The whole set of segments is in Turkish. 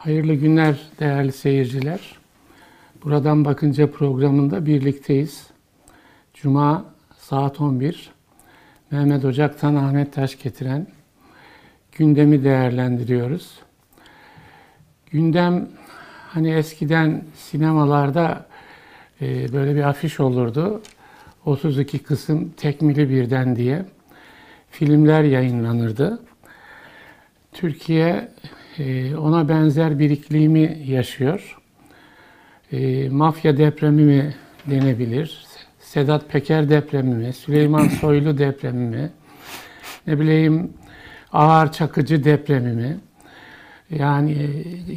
Hayırlı günler değerli seyirciler. Buradan bakınca programında birlikteyiz. Cuma saat 11. Mehmet Ocak'tan Ahmet Taş getiren gündemi değerlendiriyoruz. Gündem hani eskiden sinemalarda e, böyle bir afiş olurdu. 32 kısım tekmili birden diye filmler yayınlanırdı. Türkiye ona benzer bir iklimi yaşıyor. E, mafya depremi mi denebilir? Sedat Peker depremi mi? Süleyman Soylu depremi mi? Ne bileyim Ağır Çakıcı depremi mi? Yani e,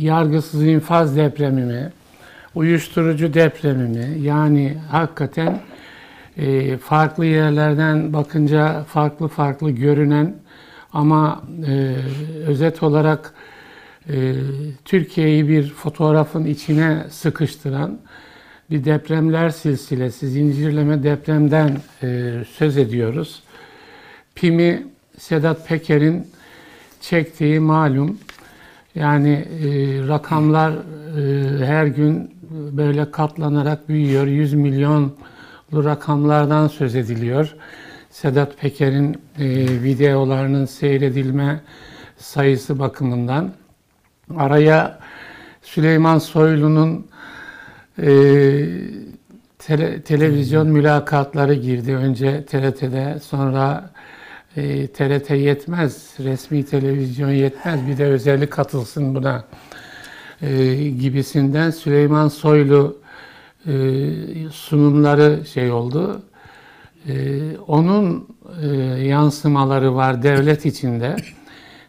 yargısız infaz depremi mi? Uyuşturucu depremi mi? Yani hakikaten e, farklı yerlerden bakınca farklı farklı görünen ama e, özet olarak e, Türkiye'yi bir fotoğrafın içine sıkıştıran bir depremler silsilesi, zincirleme depremden e, söz ediyoruz. Pimi Sedat Peker'in çektiği malum. Yani e, rakamlar e, her gün böyle katlanarak büyüyor. 100 milyonlu rakamlardan söz ediliyor. Sedat Peker'in videolarının seyredilme sayısı bakımından. Araya Süleyman Soylu'nun e, tele, televizyon mülakatları girdi. Önce TRT'de sonra e, TRT yetmez, resmi televizyon yetmez bir de özeli katılsın buna e, gibisinden Süleyman Soylu e, sunumları şey oldu. E, onun e, yansımaları var devlet içinde.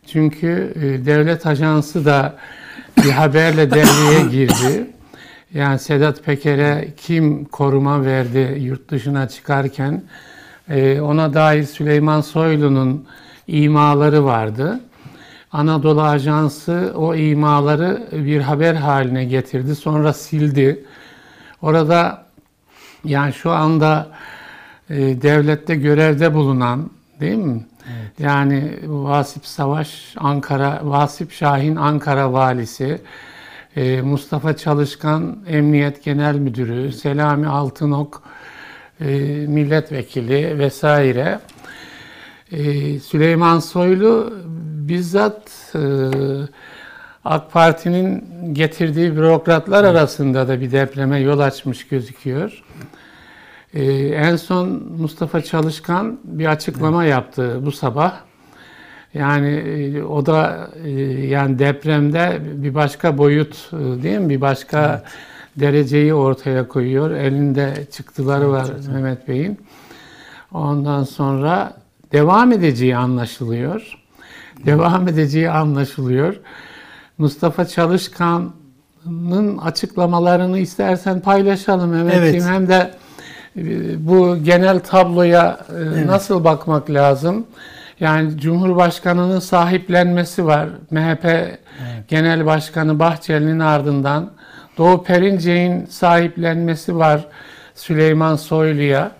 Çünkü e, devlet ajansı da bir haberle devreye girdi. Yani Sedat Peker'e kim koruma verdi yurt dışına çıkarken e, ona dair Süleyman Soylu'nun imaları vardı. Anadolu Ajansı o imaları bir haber haline getirdi. Sonra sildi. Orada yani şu anda e, devlette görevde bulunan değil mi? Evet. Yani Vasip Savaş Ankara, Vasip Şahin Ankara valisi, e, Mustafa Çalışkan Emniyet Genel Müdürü, Selami Altınok e, milletvekili vesaire. E, Süleyman Soylu bizzat e, AK Parti'nin getirdiği bürokratlar arasında da bir depreme yol açmış gözüküyor. Ee, en son Mustafa Çalışkan bir açıklama evet. yaptı bu sabah. Yani e, o da e, yani depremde bir başka boyut e, değil mi? Bir başka evet. dereceyi ortaya koyuyor. Elinde çıktıları var evet. Mehmet Bey'in. Ondan sonra devam edeceği anlaşılıyor. Devam edeceği anlaşılıyor. Mustafa Çalışkan'ın açıklamalarını istersen paylaşalım Mehmetciğim. Evet. Hem de bu genel tabloya e, evet. nasıl bakmak lazım? Yani Cumhurbaşkanı'nın sahiplenmesi var. MHP evet. Genel Başkanı Bahçeli'nin ardından Doğu Perinçek'in sahiplenmesi var Süleyman Soylu'ya.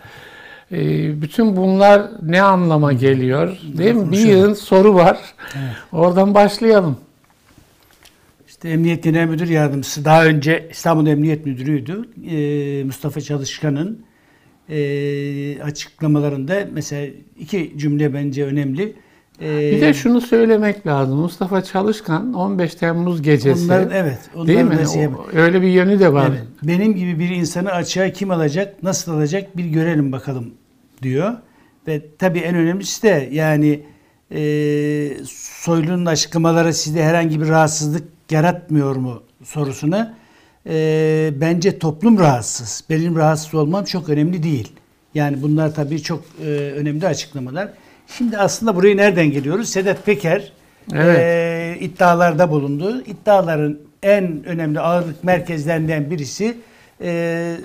E, bütün bunlar ne anlama geliyor? Değil mi? Bir yığın soru var. Evet. Oradan başlayalım. İşte Emniyet Genel Müdür Yardımcısı daha önce İstanbul Emniyet Müdürü'ydü. E, Mustafa Çalışkan'ın e, açıklamalarında mesela iki cümle bence önemli. E, bir de şunu söylemek lazım. Mustafa Çalışkan 15 Temmuz gecesi. Onların, evet. Onların değil mi? Mesela, öyle bir yönü de var. Evet, benim gibi bir insanı açığa kim alacak, nasıl alacak bir görelim bakalım diyor. Ve tabii en önemlisi de yani e, Soylu'nun açıklamaları sizde herhangi bir rahatsızlık yaratmıyor mu sorusuna e, bence toplum rahatsız. Benim rahatsız olmam çok önemli değil. Yani bunlar tabii çok e, önemli açıklamalar. Şimdi aslında burayı nereden geliyoruz? Sedat Peker evet. e, iddialarda bulundu. İddiaların en önemli ağırlık merkezlerinden birisi e,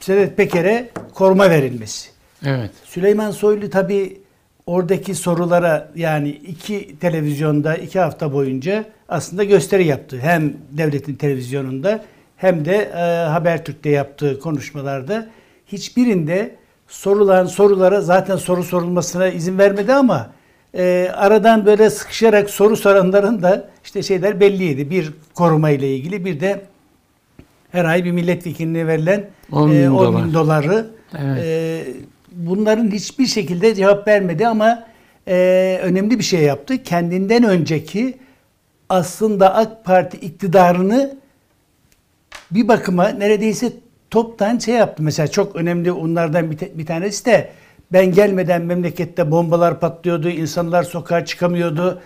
Sedat Peker'e koruma verilmesi. Evet. Süleyman Soylu tabii oradaki sorulara yani iki televizyonda iki hafta boyunca aslında gösteri yaptı. Hem devletin televizyonunda hem de e, Habertürk'te yaptığı konuşmalarda hiçbirinde sorulan sorulara zaten soru sorulmasına izin vermedi ama e, aradan böyle sıkışarak soru soranların da işte şeyler belliydi. Bir koruma ile ilgili bir de her ay bir milletvekiline verilen 10 bin e, 10 bin dolar. doları Evet. e, bunların hiçbir şekilde cevap vermedi ama e, önemli bir şey yaptı. Kendinden önceki aslında AK Parti iktidarını bir bakıma neredeyse toptan şey yaptı. Mesela çok önemli onlardan bir, bir tanesi de ben gelmeden memlekette bombalar patlıyordu, insanlar sokağa çıkamıyordu.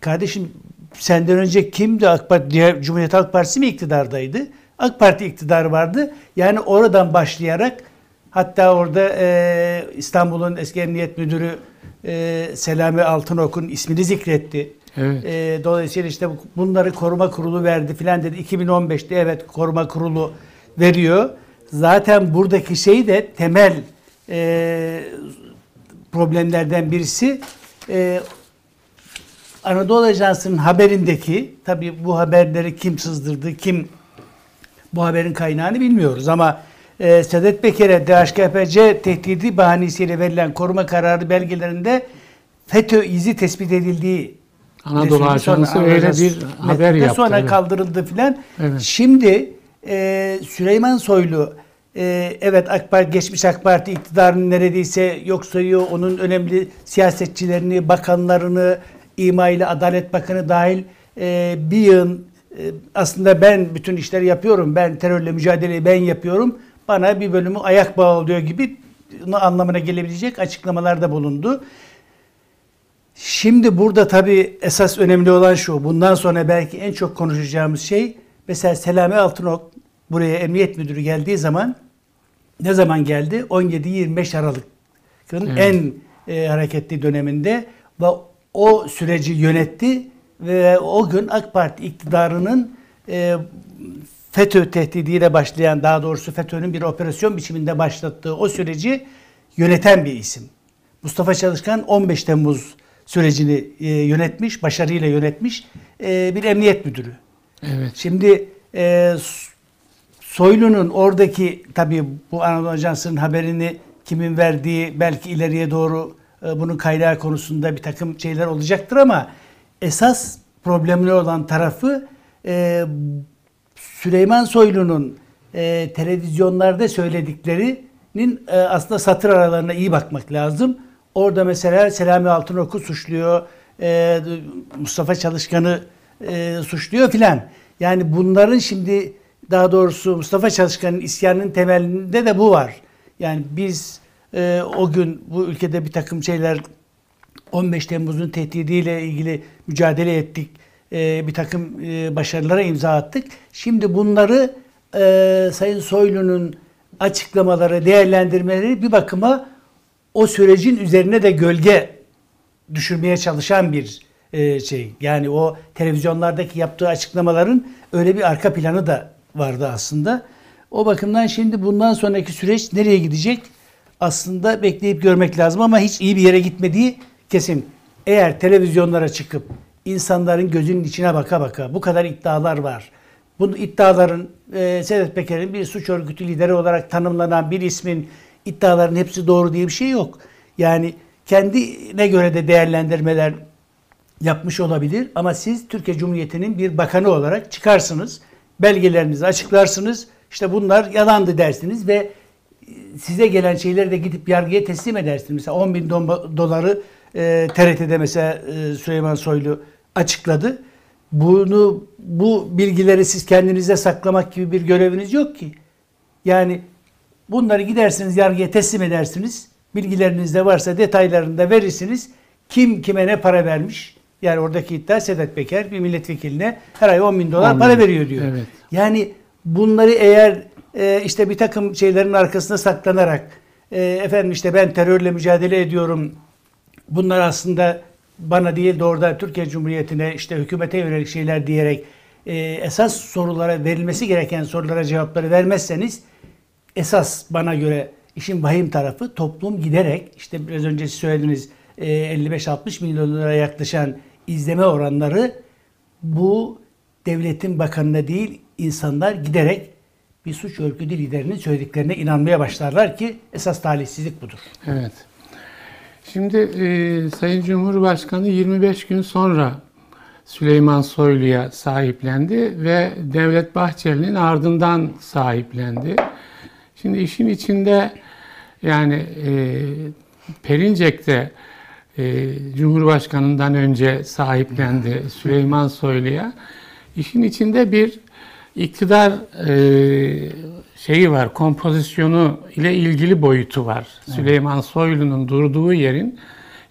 Kardeşim senden önce kimdi AK Parti? Diğer Cumhuriyet Halk Partisi mi iktidardaydı? AK Parti iktidarı vardı. Yani oradan başlayarak hatta orada e, İstanbul'un eski emniyet müdürü e, Selami Altınok'un ismini zikretti. Evet. E, dolayısıyla işte bu- bunları koruma kurulu verdi filan dedi. 2015'te evet koruma kurulu veriyor. Zaten buradaki şey de temel e, problemlerden birisi e, Anadolu Ajansı'nın haberindeki tabi bu haberleri kim sızdırdı, kim bu haberin kaynağını bilmiyoruz ama e, Sedat Peker'e DHKPC tehdidi bahanesiyle verilen koruma kararı belgelerinde FETÖ izi tespit edildiği Anadolu Ajansı öyle bir haber yaptı. Sonra evet. kaldırıldı filan. Evet. Şimdi e, Süleyman Soylu e, evet AK Parti geçmiş AK Parti iktidarını neredeyse yok sayıyor. Onun önemli siyasetçilerini, bakanlarını, İma ile Adalet Bakanı dahil e, bir yığın e, aslında ben bütün işleri yapıyorum. Ben terörle mücadeleyi ben yapıyorum. Bana bir bölümü ayak bağı oluyor gibi anlamına gelebilecek açıklamalarda bulundu. Şimdi burada tabii esas önemli olan şu. Bundan sonra belki en çok konuşacağımız şey mesela Selami Altınok buraya emniyet müdürü geldiği zaman ne zaman geldi? 17-25 Aralık'ın Evet. en e, hareketli döneminde ve o süreci yönetti ve o gün AK Parti iktidarının e, FETÖ tehdidiyle başlayan daha doğrusu FETÖ'nün bir operasyon biçiminde başlattığı o süreci yöneten bir isim. Mustafa Çalışkan 15 Temmuz sürecini e, yönetmiş, başarıyla yönetmiş e, bir emniyet müdürü. Evet. Şimdi e, Soylu'nun oradaki tabii bu Anadolu Ajansı'nın haberini kimin verdiği belki ileriye doğru e, bunun kaynağı konusunda bir takım şeyler olacaktır ama esas problemli olan tarafı e, Süleyman Soylu'nun e, televizyonlarda söylediklerinin e, aslında satır aralarına iyi bakmak lazım. Orada mesela Selami Altınok'u suçluyor, e, Mustafa Çalışkan'ı e, suçluyor filan. Yani bunların şimdi daha doğrusu Mustafa Çalışkan'ın isyanının temelinde de bu var. Yani biz e, o gün bu ülkede bir takım şeyler 15 Temmuz'un tehdidiyle ilgili mücadele ettik. E, bir takım e, başarılara imza attık. Şimdi bunları e, Sayın Soylu'nun açıklamaları, değerlendirmeleri bir bakıma o sürecin üzerine de gölge düşürmeye çalışan bir e, şey. Yani o televizyonlardaki yaptığı açıklamaların öyle bir arka planı da vardı aslında. O bakımdan şimdi bundan sonraki süreç nereye gidecek? Aslında bekleyip görmek lazım ama hiç iyi bir yere gitmediği kesin. Eğer televizyonlara çıkıp insanların gözünün içine baka baka bu kadar iddialar var. Bu iddiaların e, Sedat Peker'in bir suç örgütü lideri olarak tanımlanan bir ismin iddiaların hepsi doğru diye bir şey yok. Yani kendine göre de değerlendirmeler yapmış olabilir ama siz Türkiye Cumhuriyeti'nin bir bakanı olarak çıkarsınız, belgelerinizi açıklarsınız, işte bunlar yalandı dersiniz ve size gelen şeyleri de gidip yargıya teslim edersiniz. Mesela 10 bin do- doları e, TRT'de mesela e, Süleyman Soylu açıkladı. Bunu bu bilgileri siz kendinize saklamak gibi bir göreviniz yok ki. Yani bunları gidersiniz yargıya teslim edersiniz. Bilgileriniz de varsa detaylarını da verirsiniz. Kim kime ne para vermiş? Yani oradaki iddia Sedat Peker bir milletvekilline her ay 10 bin dolar 10 para veriyor diyor. Evet. Yani bunları eğer e, işte bir takım şeylerin arkasına saklanarak e, efendim işte ben terörle mücadele ediyorum. Bunlar aslında bana değil doğrudan Türkiye Cumhuriyeti'ne işte hükümete yönelik şeyler diyerek e, esas sorulara verilmesi gereken sorulara cevapları vermezseniz esas bana göre işin vahim tarafı toplum giderek işte biraz önce siz söylediğiniz e, 55-60 milyon liraya yaklaşan izleme oranları bu devletin bakanına değil insanlar giderek bir suç örgütü liderinin söylediklerine inanmaya başlarlar ki esas talihsizlik budur. Evet. Şimdi e, Sayın Cumhurbaşkanı 25 gün sonra Süleyman Soylu'ya sahiplendi ve Devlet Bahçeli'nin ardından sahiplendi. Şimdi işin içinde yani e, Perinçek'te e, Cumhurbaşkanı'ndan önce sahiplendi Süleyman Soylu'ya. İşin içinde bir iktidar e, şeyi var, kompozisyonu ile ilgili boyutu var. Süleyman Soylu'nun durduğu yerin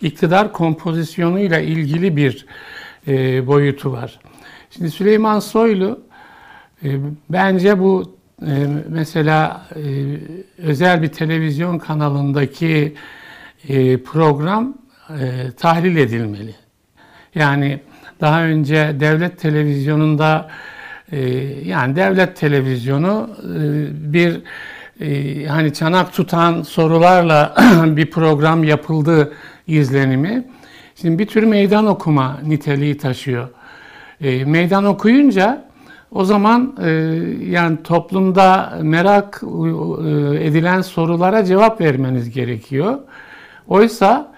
iktidar kompozisyonuyla ilgili bir e, boyutu var. Şimdi Süleyman Soylu e, bence bu e, mesela e, özel bir televizyon kanalındaki e, program e, tahlil edilmeli. Yani daha önce devlet televizyonunda yani devlet televizyonu e, bir e, hani çanak tutan sorularla bir program yapıldı izlenimi. Şimdi bir tür meydan okuma niteliği taşıyor. E, meydan okuyunca o zaman yani toplumda merak edilen sorulara cevap vermeniz gerekiyor. Oysa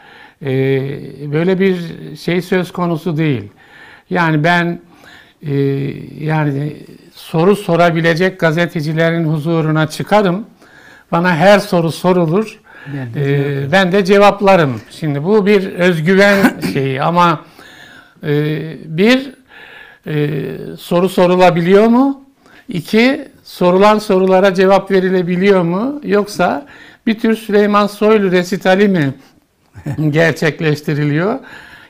böyle bir şey söz konusu değil. Yani ben e, yani soru sorabilecek gazetecilerin huzuruna çıkarım. Bana her soru sorulur. Ben de Ee, ben de cevaplarım. Şimdi bu bir özgüven şeyi ama e, bir e, soru sorulabiliyor mu? İki sorulan sorulara cevap verilebiliyor mu? Yoksa bir tür Süleyman Soylu resitali mi gerçekleştiriliyor?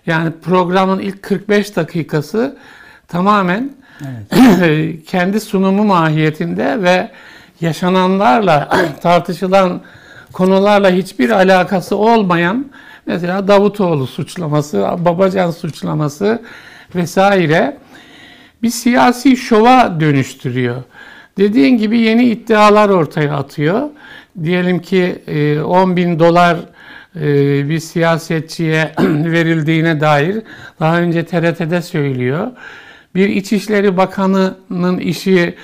Yani programın ilk 45 dakikası tamamen kendi sunumu mahiyetinde ve yaşananlarla tartışılan konularla hiçbir alakası olmayan mesela Davutoğlu suçlaması, Babacan suçlaması vesaire bir siyasi şova dönüştürüyor. Dediğin gibi yeni iddialar ortaya atıyor. Diyelim ki e, 10 bin dolar e, bir siyasetçiye verildiğine dair daha önce TRT'de söylüyor. Bir İçişleri Bakanı'nın işi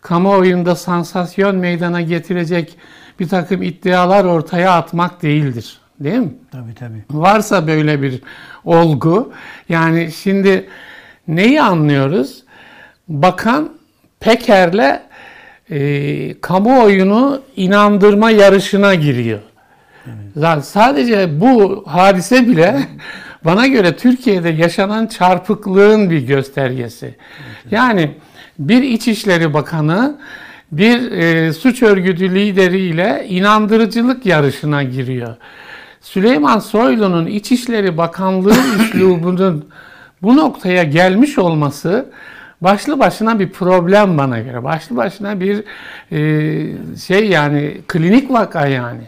kamuoyunda sansasyon meydana getirecek bir takım iddialar ortaya atmak değildir. Değil mi? Tabii tabii. Varsa böyle bir olgu, yani şimdi neyi anlıyoruz? Bakan Peker'le e, kamuoyunu inandırma yarışına giriyor. Zaten sadece bu hadise bile bana göre Türkiye'de yaşanan çarpıklığın bir göstergesi. Yani bir İçişleri Bakanı bir e, suç örgütü lideriyle inandırıcılık yarışına giriyor. Süleyman Soylu'nun İçişleri Bakanlığı üslubunun bu noktaya gelmiş olması başlı başına bir problem bana göre. Başlı başına bir e, şey yani klinik vaka yani.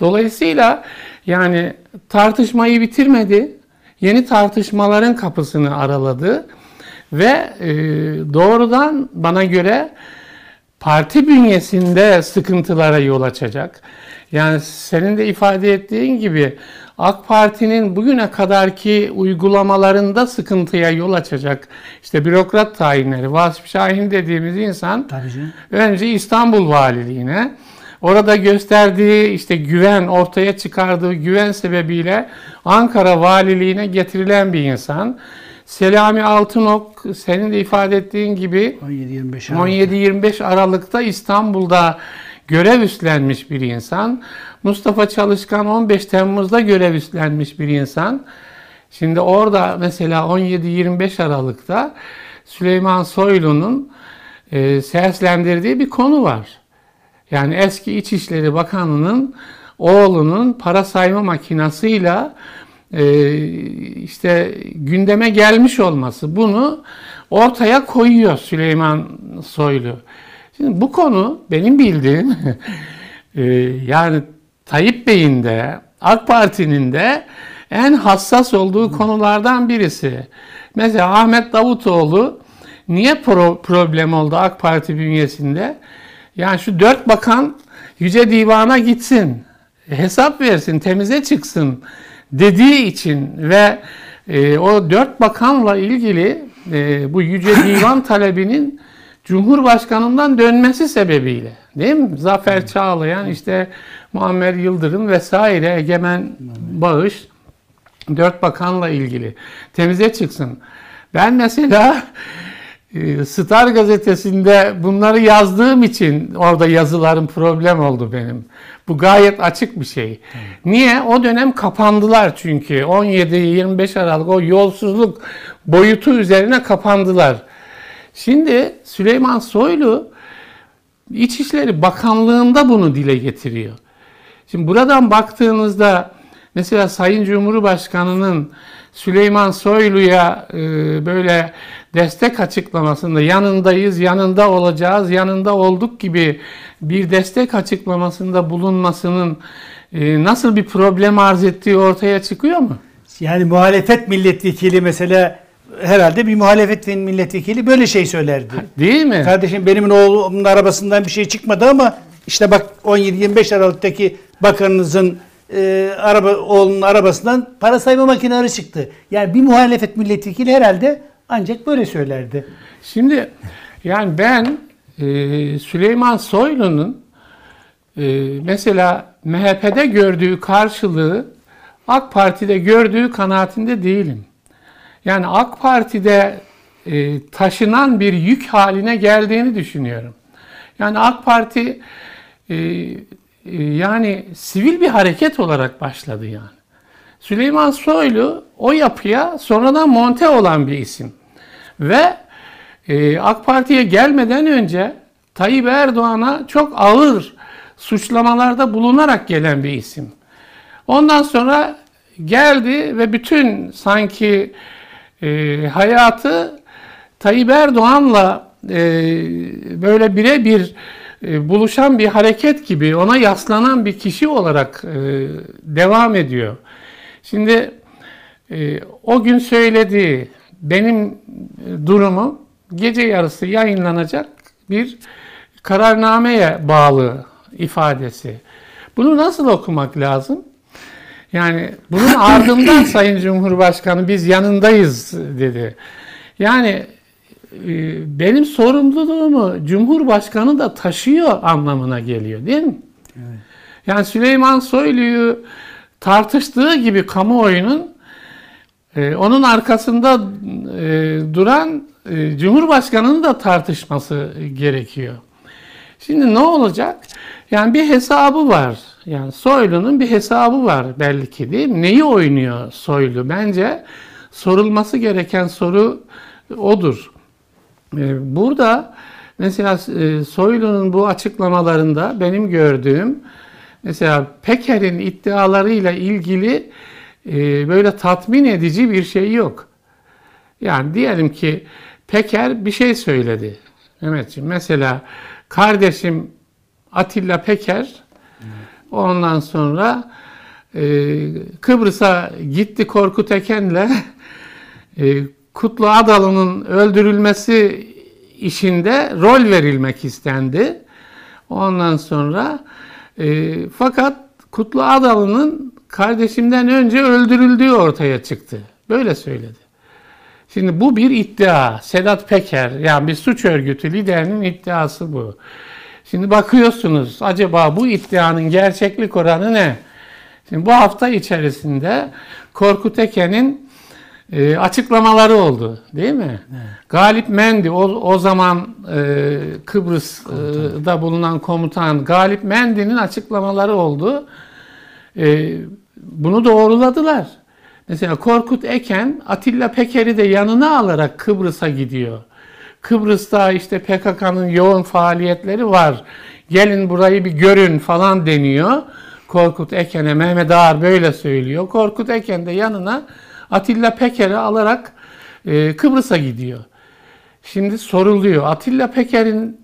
Dolayısıyla yani tartışmayı bitirmedi. Yeni tartışmaların kapısını araladı ve e, doğrudan bana göre parti bünyesinde sıkıntılara yol açacak. Yani senin de ifade ettiğin gibi AK Parti'nin bugüne kadarki uygulamalarında sıkıntıya yol açacak. İşte bürokrat tayinleri, Vasıf Şahin dediğimiz insan önce İstanbul Valiliğine, orada gösterdiği işte güven, ortaya çıkardığı güven sebebiyle Ankara Valiliğine getirilen bir insan. Selami Altınok senin de ifade ettiğin gibi 17-25 Aralık. 17-25 Aralık'ta İstanbul'da görev üstlenmiş bir insan. Mustafa Çalışkan 15 Temmuz'da görev üstlenmiş bir insan. Şimdi orada mesela 17-25 Aralık'ta Süleyman Soylu'nun e, seslendirdiği bir konu var. Yani eski İçişleri Bakanı'nın oğlunun para sayma makinasıyla e, işte gündeme gelmiş olması bunu ortaya koyuyor Süleyman Soylu. Şimdi bu konu benim bildiğim e, yani Tayyip Bey'in de AK Parti'nin de en hassas olduğu konulardan birisi. Mesela Ahmet Davutoğlu niye pro- problem oldu AK Parti bünyesinde? Yani şu dört bakan Yüce Divan'a gitsin, hesap versin, temize çıksın dediği için ve e, o dört bakanla ilgili e, bu Yüce Divan talebinin Cumhurbaşkanından dönmesi sebebiyle değil mi? Zafer Çağlayan işte Muammer Yıldırım vesaire Egemen Bağış dört bakanla ilgili temize çıksın. Ben mesela Star gazetesinde bunları yazdığım için orada yazılarım problem oldu benim. Bu gayet açık bir şey. Niye? O dönem kapandılar çünkü. 17-25 Aralık o yolsuzluk boyutu üzerine kapandılar. Şimdi Süleyman Soylu İçişleri Bakanlığı'nda bunu dile getiriyor. Şimdi buradan baktığınızda mesela Sayın Cumhurbaşkanı'nın Süleyman Soylu'ya e, böyle destek açıklamasında yanındayız, yanında olacağız, yanında olduk gibi bir destek açıklamasında bulunmasının e, nasıl bir problem arz ettiği ortaya çıkıyor mu? Yani muhalefet milletvekili mesela herhalde bir muhalefet milletvekili böyle şey söylerdi. Değil mi? Kardeşim benim oğlumun arabasından bir şey çıkmadı ama işte bak 17-25 Aralık'taki bakanınızın e, araba oğlunun arabasından para sayma makineleri çıktı. Yani bir muhalefet milletvekili herhalde ancak böyle söylerdi. Şimdi yani ben e, Süleyman Soylu'nun e, mesela MHP'de gördüğü karşılığı AK Parti'de gördüğü kanaatinde değilim. Yani AK Parti'de e, taşınan bir yük haline geldiğini düşünüyorum. Yani AK Parti e, yani sivil bir hareket olarak başladı yani. Süleyman Soylu o yapıya sonradan monte olan bir isim. Ve e, AK Parti'ye gelmeden önce Tayyip Erdoğan'a çok ağır suçlamalarda bulunarak gelen bir isim. Ondan sonra geldi ve bütün sanki e, hayatı Tayyip Erdoğan'la e, böyle birebir e, buluşan bir hareket gibi ona yaslanan bir kişi olarak e, devam ediyor. Şimdi e, o gün söylediği benim durumu gece yarısı yayınlanacak bir kararnameye bağlı ifadesi. Bunu nasıl okumak lazım? Yani bunun ardından Sayın Cumhurbaşkanı biz yanındayız dedi. Yani e, benim sorumluluğumu Cumhurbaşkanı da taşıyor anlamına geliyor değil mi? Evet. Yani Süleyman Soylu'yu tartıştığı gibi kamuoyunun e, onun arkasında e, duran e, Cumhurbaşkanı'nın da tartışması gerekiyor. Şimdi ne olacak? Yani bir hesabı var. Yani Soylu'nun bir hesabı var belli ki değil mi? Neyi oynuyor Soylu? Bence sorulması gereken soru odur. E, burada mesela e, Soylu'nun bu açıklamalarında benim gördüğüm mesela Peker'in iddialarıyla ilgili e, böyle tatmin edici bir şey yok. Yani diyelim ki Peker bir şey söyledi. Mehmetciğim mesela kardeşim Atilla Peker ondan sonra e, Kıbrıs'a gitti Korkut Eken'le e, Kutlu Adalı'nın öldürülmesi işinde rol verilmek istendi. Ondan sonra e, fakat Kutlu Adalı'nın kardeşimden önce öldürüldüğü ortaya çıktı. Böyle söyledi. Şimdi bu bir iddia. Sedat Peker yani bir suç örgütü liderinin iddiası bu. Şimdi bakıyorsunuz acaba bu iddianın gerçeklik oranı ne? Şimdi bu hafta içerisinde Korkut Eken'in e, açıklamaları oldu değil mi? Evet. Galip Mendi o, o zaman e, Kıbrıs'da bulunan komutan Galip Mendi'nin açıklamaları oldu. E, bunu doğruladılar. Mesela Korkut Eken Atilla Peker'i de yanına alarak Kıbrıs'a gidiyor. Kıbrıs'ta işte PKK'nın yoğun faaliyetleri var. Gelin burayı bir görün falan deniyor. Korkut Eken'e Mehmet Ağar böyle söylüyor. Korkut Eken de yanına Atilla Peker'i alarak e, Kıbrıs'a gidiyor. Şimdi soruluyor. Atilla Peker'in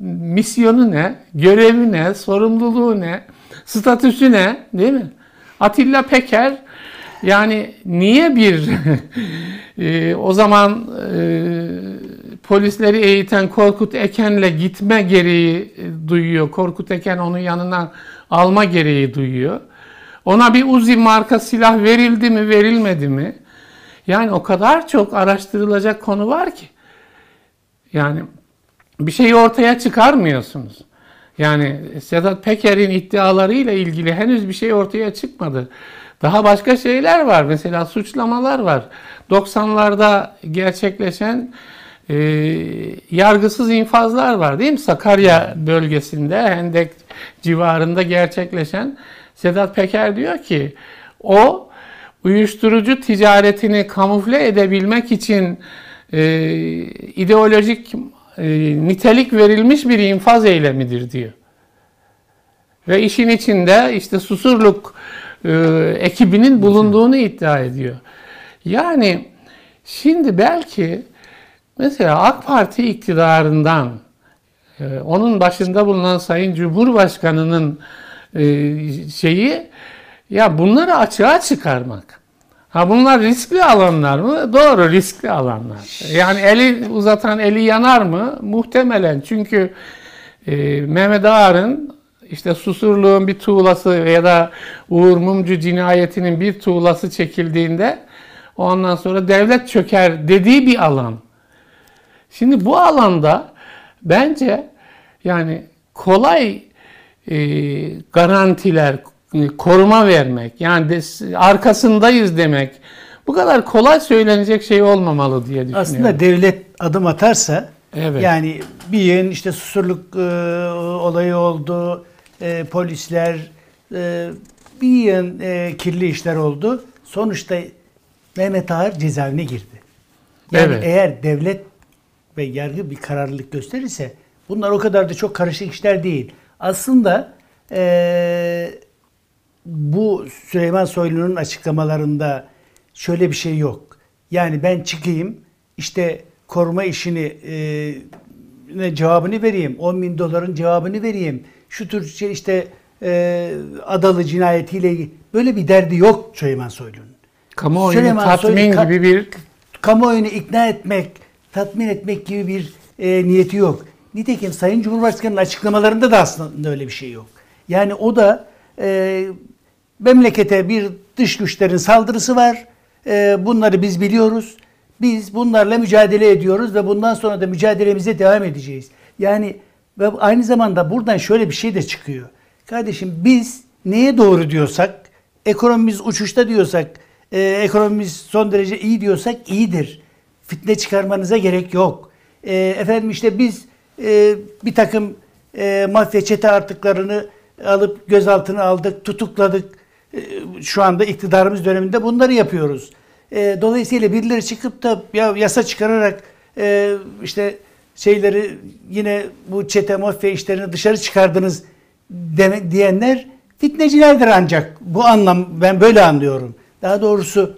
misyonu ne? Görevi ne? Sorumluluğu ne? Statüsü ne? Değil mi? Atilla Peker yani niye bir e, o zaman e, polisleri eğiten Korkut Eken'le gitme gereği e, duyuyor. Korkut Eken onu yanına alma gereği duyuyor. Ona bir Uzi marka silah verildi mi, verilmedi mi? Yani o kadar çok araştırılacak konu var ki. Yani bir şeyi ortaya çıkarmıyorsunuz. Yani Sedat Peker'in iddialarıyla ilgili henüz bir şey ortaya çıkmadı. Daha başka şeyler var. Mesela suçlamalar var. 90'larda gerçekleşen e, yargısız infazlar var değil mi? Sakarya bölgesinde, Hendek civarında gerçekleşen Sedat Peker diyor ki o uyuşturucu ticaretini kamufle edebilmek için e, ideolojik e, nitelik verilmiş bir infaz eylemidir diyor. Ve işin içinde işte Susurluk e, ekibinin bulunduğunu iddia ediyor. Yani şimdi belki mesela AK Parti iktidarından e, onun başında bulunan Sayın Cumhurbaşkanı'nın e, şeyi ya bunları açığa çıkarmak. Ha bunlar riskli alanlar mı? Doğru riskli alanlar. Yani eli uzatan eli yanar mı? Muhtemelen. Çünkü e, Mehmet Ağar'ın işte Susurluğun bir tuğlası ya da Uğur Mumcu cinayetinin bir tuğlası çekildiğinde ondan sonra devlet çöker dediği bir alan. Şimdi bu alanda bence yani kolay e, garantiler, koruma vermek, yani arkasındayız demek bu kadar kolay söylenecek şey olmamalı diye düşünüyorum. Aslında devlet adım atarsa Evet. yani bir yığın işte susurluk e, olayı oldu, e, polisler, e, bir yığın e, kirli işler oldu. Sonuçta Mehmet Ağar cezaevine girdi. Yani Evet. eğer devlet ve yargı bir kararlılık gösterirse bunlar o kadar da çok karışık işler değil. Aslında e, bu Süleyman Soylu'nun açıklamalarında şöyle bir şey yok. Yani ben çıkayım işte koruma işini e, cevabını vereyim. 10 bin doların cevabını vereyim. Şu tür şey işte e, Adalı cinayetiyle böyle bir derdi yok Süleyman Soylu'nun. Kamuoyunu Süleyman tatmin Soylu ka- gibi bir kamuoyunu ikna etmek, tatmin etmek gibi bir e, niyeti yok. Nitekim Sayın Cumhurbaşkanı'nın açıklamalarında da aslında öyle bir şey yok. Yani o da e, memlekete bir dış güçlerin saldırısı var. E, bunları biz biliyoruz. Biz bunlarla mücadele ediyoruz ve bundan sonra da mücadelemize devam edeceğiz. Yani ve aynı zamanda buradan şöyle bir şey de çıkıyor. Kardeşim biz neye doğru diyorsak, ekonomimiz uçuşta diyorsak, e, ekonomimiz son derece iyi diyorsak iyidir. Fitne çıkarmanıza gerek yok. E, efendim işte biz e, bir takım e, mafya çete artıklarını alıp gözaltına aldık, tutukladık. E, şu anda iktidarımız döneminde bunları yapıyoruz. E, dolayısıyla birileri çıkıp da ya yasa çıkararak e, işte şeyleri yine bu çete mafya işlerini dışarı çıkardınız diyenler fitnecilerdir ancak. Bu anlam ben böyle anlıyorum. Daha doğrusu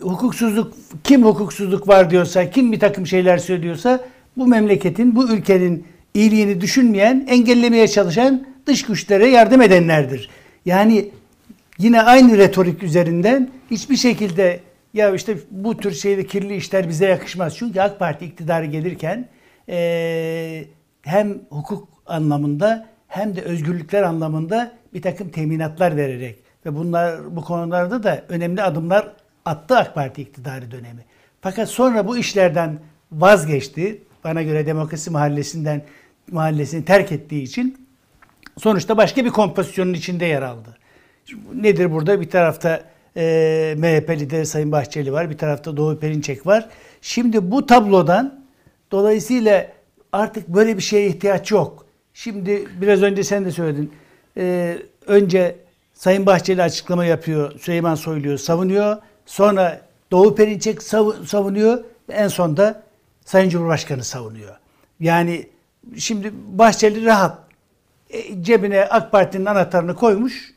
hukuksuzluk kim hukuksuzluk var diyorsa, kim bir takım şeyler söylüyorsa bu memleketin, bu ülkenin iyiliğini düşünmeyen, engellemeye çalışan dış güçlere yardım edenlerdir. Yani yine aynı retorik üzerinden hiçbir şekilde ya işte bu tür şeyde kirli işler bize yakışmaz. Çünkü AK Parti iktidarı gelirken eee, hem hukuk anlamında hem de özgürlükler anlamında bir takım teminatlar vererek ve bunlar bu konularda da önemli adımlar attı AK Parti iktidarı dönemi. Fakat sonra bu işlerden vazgeçti. Bana göre demokrasi mahallesinden mahallesini terk ettiği için sonuçta başka bir kompozisyonun içinde yer aldı. Şimdi nedir burada? Bir tarafta e, MHP lideri Sayın Bahçeli var. Bir tarafta Doğu Perinçek var. Şimdi bu tablodan dolayısıyla artık böyle bir şeye ihtiyaç yok. Şimdi biraz önce sen de söyledin. E, önce Sayın Bahçeli açıklama yapıyor. Süleyman Soylu'yu savunuyor. Sonra Doğu Perinçek sav- savunuyor. En sonda Sayın Cumhurbaşkanı savunuyor. Yani şimdi Bahçeli rahat. E, cebine AK Parti'nin anahtarını koymuş.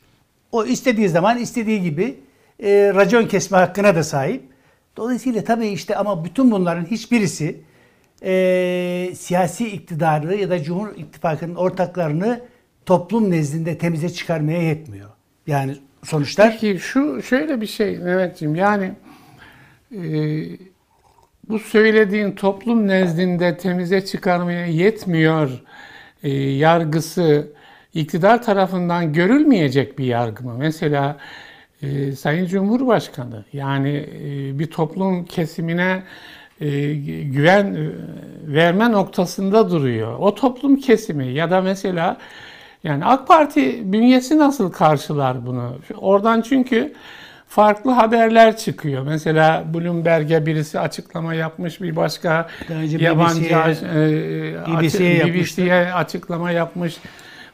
O istediği zaman istediği gibi e, racon kesme hakkına da sahip. Dolayısıyla tabii işte ama bütün bunların hiçbirisi e, siyasi iktidarı ya da Cumhur İttifakı'nın ortaklarını toplum nezdinde temize çıkarmaya yetmiyor. Yani sonuçlar Peki şu şöyle bir şey Mehmetciğim yani e, bu söylediğin toplum nezdinde temize çıkarmaya yetmiyor e, yargısı iktidar tarafından görülmeyecek bir yargı mı? Mesela e, Sayın Cumhurbaşkanı yani e, bir toplum kesimine e, güven e, verme noktasında duruyor. O toplum kesimi ya da mesela yani AK Parti bünyesi nasıl karşılar bunu? Oradan çünkü farklı haberler çıkıyor. Mesela Bloomberg'e birisi açıklama yapmış, bir başka yabancı BBC'ye yapmıştı. BBC'ye açıklama yapmış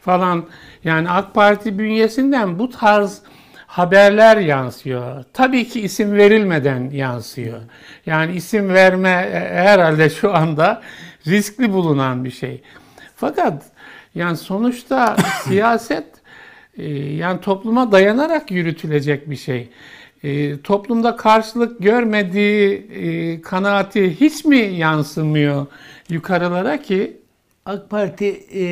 falan. Yani AK Parti bünyesinden bu tarz haberler yansıyor. Tabii ki isim verilmeden yansıyor. Yani isim verme e, herhalde şu anda riskli bulunan bir şey. Fakat yani sonuçta siyaset yani topluma dayanarak yürütülecek bir şey. E, toplumda karşılık görmediği e, kanaati hiç mi yansımıyor yukarılara ki AK Parti e,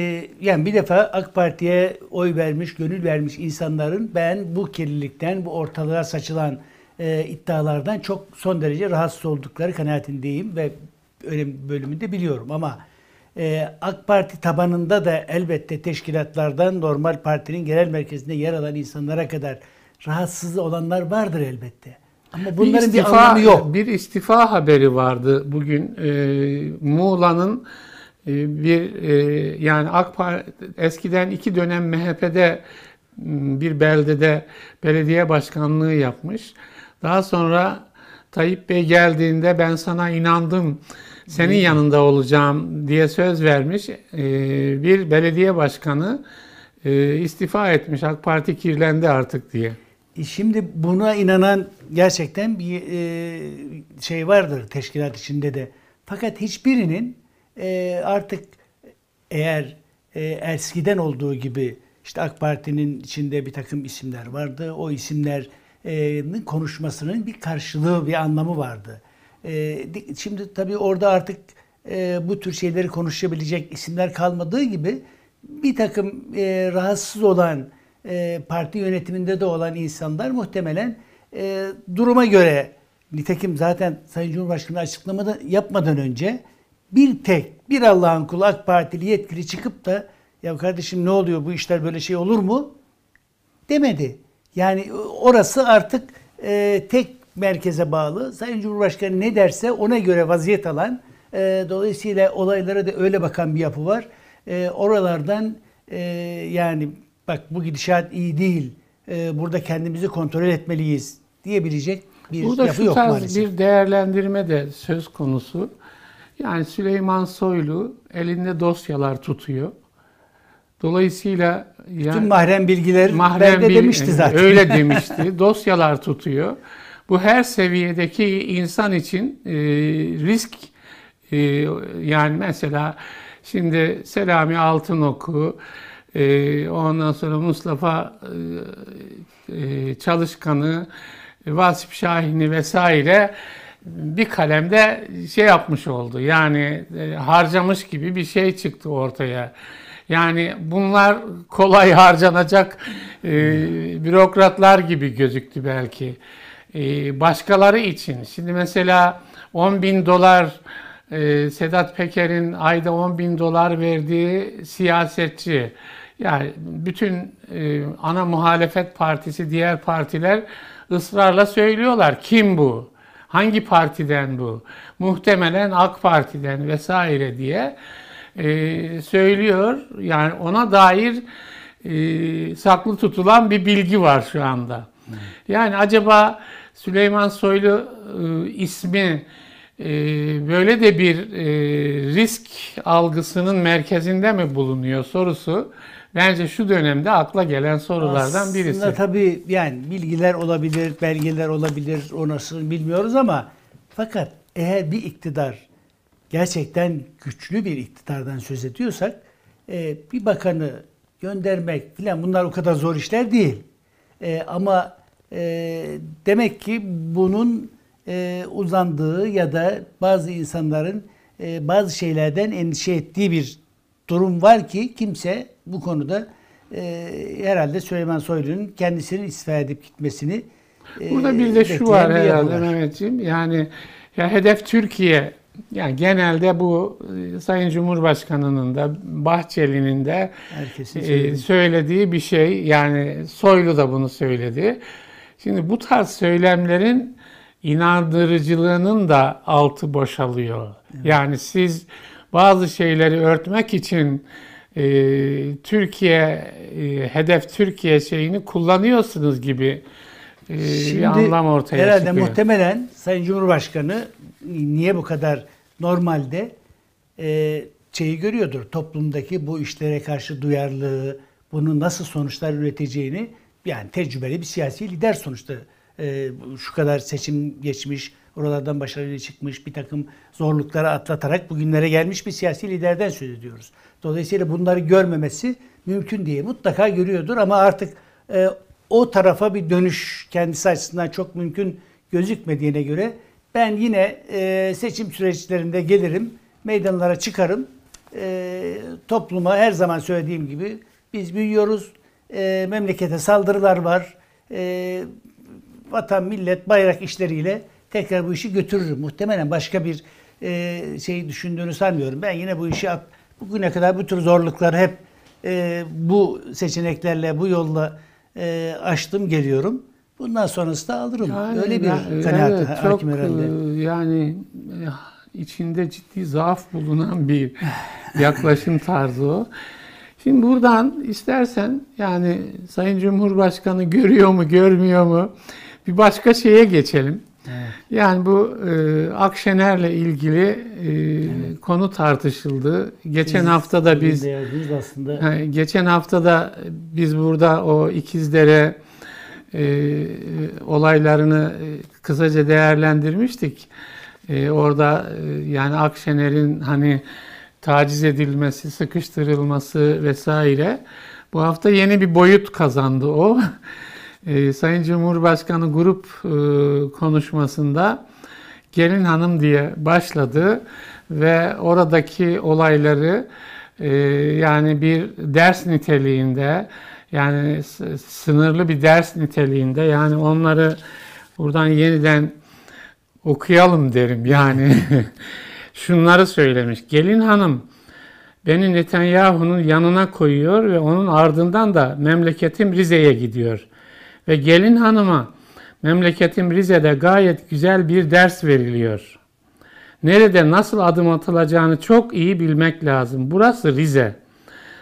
yani bir defa AK Parti'ye oy vermiş, gönül vermiş insanların ben bu kirlilikten, bu ortalığa saçılan e, iddialardan çok son derece rahatsız oldukları kanaatindeyim ve öyle bir bölümünü de biliyorum ama e, AK Parti tabanında da elbette teşkilatlardan normal partinin genel merkezinde yer alan insanlara kadar rahatsız olanlar vardır elbette. Ama bunların bir, istifa- anlamı yok. Bir istifa haberi vardı bugün. E, Muğla'nın e, bir e, yani AK Parti eskiden iki dönem MHP'de bir beldede belediye başkanlığı yapmış. Daha sonra Tayyip Bey geldiğinde ben sana inandım, senin yanında olacağım diye söz vermiş. E, bir belediye başkanı e, istifa etmiş. AK Parti kirlendi artık diye. E Şimdi buna inanan gerçekten bir şey vardır teşkilat içinde de. Fakat hiçbirinin artık eğer eskiden olduğu gibi işte AK Parti'nin içinde bir takım isimler vardı. O isimlerin konuşmasının bir karşılığı, bir anlamı vardı. E, di- şimdi tabii orada artık e, bu tür şeyleri konuşabilecek isimler kalmadığı gibi bir takım e, rahatsız olan e, parti yönetiminde de olan insanlar muhtemelen e, duruma göre nitekim zaten Sayın Cumhurbaşkanı açıklamada yapmadan önce bir tek bir Allah'ın kulu AK Partili yetkili çıkıp da ya kardeşim ne oluyor bu işler böyle şey olur mu demedi. Yani orası artık e, tek merkeze bağlı. Sayın Cumhurbaşkanı ne derse ona göre vaziyet alan, e, dolayısıyla olaylara da öyle bakan bir yapı var. E, oralardan e, yani bak bu gidişat iyi değil, e, burada kendimizi kontrol etmeliyiz diyebilecek bir Burada yapı şu yok tarz maalesef. bir değerlendirme de söz konusu. Yani Süleyman Soylu elinde dosyalar tutuyor. Dolayısıyla Tüm yani mahrem bilgiler mahrem bende bir- demişti zaten. Öyle demişti. Dosyalar tutuyor. Bu her seviyedeki insan için e, risk e, yani mesela şimdi Selami Altınok'u e, ondan sonra Mustafa e, e, Çalışkan'ı Vasip Şahin'i vesaire bir kalemde şey yapmış oldu. Yani e, harcamış gibi bir şey çıktı ortaya. Yani bunlar kolay harcanacak e, bürokratlar gibi gözüktü belki. E, başkaları için. Şimdi mesela 10 bin dolar e, Sedat Peker'in ayda 10 bin dolar verdiği siyasetçi. Yani bütün e, ana muhalefet partisi, diğer partiler ısrarla söylüyorlar. Kim bu? Hangi partiden bu? Muhtemelen AK Parti'den vesaire diye e, söylüyor. Yani ona dair e, saklı tutulan bir bilgi var şu anda. Yani acaba Süleyman Soylu e, ismi e, böyle de bir e, risk algısının merkezinde mi bulunuyor sorusu bence şu dönemde akla gelen sorulardan birisi. Aslında tabii yani bilgiler olabilir, belgeler olabilir, o nasıl bilmiyoruz ama fakat eğer bir iktidar gerçekten güçlü bir iktidardan söz ediyorsak e, bir bakanı göndermek filan bunlar o kadar zor işler değil. E, ama e, demek ki bunun e, uzandığı ya da bazı insanların e, bazı şeylerden endişe ettiği bir durum var ki kimse bu konuda e, herhalde Süleyman Soylu'nun kendisinin istifa edip gitmesini e, Burada bir de şu var herhalde. Mehmetciğim. Yani ya hedef Türkiye. Yani genelde bu e, Sayın Cumhurbaşkanı'nın da Bahçeli'nin de e, söylediği. bir şey. Yani Soylu da bunu söyledi. Şimdi bu tarz söylemlerin inandırıcılığının da altı boşalıyor. Yani siz bazı şeyleri örtmek için e, Türkiye e, hedef Türkiye şeyini kullanıyorsunuz gibi e, bir anlam ortaya herhalde çıkıyor. muhtemelen Sayın Cumhurbaşkanı niye bu kadar normalde e, şeyi görüyordur. Toplumdaki bu işlere karşı duyarlılığı, bunun nasıl sonuçlar üreteceğini yani tecrübeli bir siyasi lider sonuçta. E, şu kadar seçim geçmiş, oralardan başarılı çıkmış, bir takım zorlukları atlatarak bugünlere gelmiş bir siyasi liderden söz ediyoruz. Dolayısıyla bunları görmemesi mümkün değil. Mutlaka görüyordur ama artık e, o tarafa bir dönüş kendisi açısından çok mümkün gözükmediğine göre ben yine e, seçim süreçlerinde gelirim, meydanlara çıkarım. E, topluma her zaman söylediğim gibi biz büyüyoruz, e, memlekete saldırılar var, e, vatan, millet, bayrak işleriyle tekrar bu işi götürürüm. Muhtemelen başka bir e, şey düşündüğünü sanmıyorum. Ben yine bu işi at, bugüne kadar bu tür zorlukları hep e, bu seçeneklerle, bu yolla e, aştım geliyorum. Bundan sonrası da alırım. Yani Öyle bir ben- kanaat evet, hakim çok, herhalde. e, Yani e, içinde ciddi zaaf bulunan bir yaklaşım tarzı o. Şimdi buradan istersen yani Sayın Cumhurbaşkanı görüyor mu görmüyor mu bir başka şeye geçelim. Yani bu e, Akşener'le ilgili e, konu tartışıldı. Geçen Siz- hafta da biz aslında Geçen hafta da biz burada o İkizdere e, olaylarını e, kısaca değerlendirmiştik. E, orada e, yani Akşener'in hani taciz edilmesi, sıkıştırılması vesaire. Bu hafta yeni bir boyut kazandı o. E, Sayın Cumhurbaşkanı grup e, konuşmasında gelin hanım diye başladı ve oradaki olayları e, yani bir ders niteliğinde yani sınırlı bir ders niteliğinde yani onları buradan yeniden okuyalım derim yani şunları söylemiş gelin hanım beni Netanyahu'nun yanına koyuyor ve onun ardından da memleketim Rize'ye gidiyor ve gelin hanıma memleketim Rize'de gayet güzel bir ders veriliyor. Nerede nasıl adım atılacağını çok iyi bilmek lazım. Burası Rize.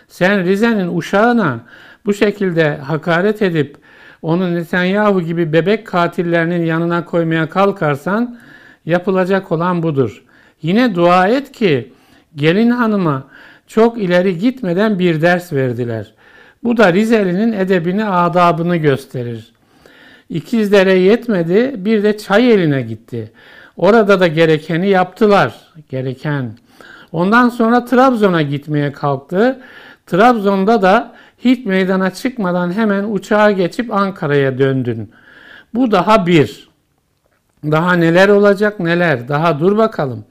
Sen Rize'nin uşağına bu şekilde hakaret edip onu Netanyahu gibi bebek katillerinin yanına koymaya kalkarsan yapılacak olan budur. Yine dua et ki gelin hanıma çok ileri gitmeden bir ders verdiler. Bu da Rizeli'nin edebini, adabını gösterir. İkizdere yetmedi, bir de çay eline gitti. Orada da gerekeni yaptılar, gereken. Ondan sonra Trabzon'a gitmeye kalktı. Trabzon'da da hiç meydana çıkmadan hemen uçağa geçip Ankara'ya döndün. Bu daha bir. Daha neler olacak neler. Daha dur bakalım.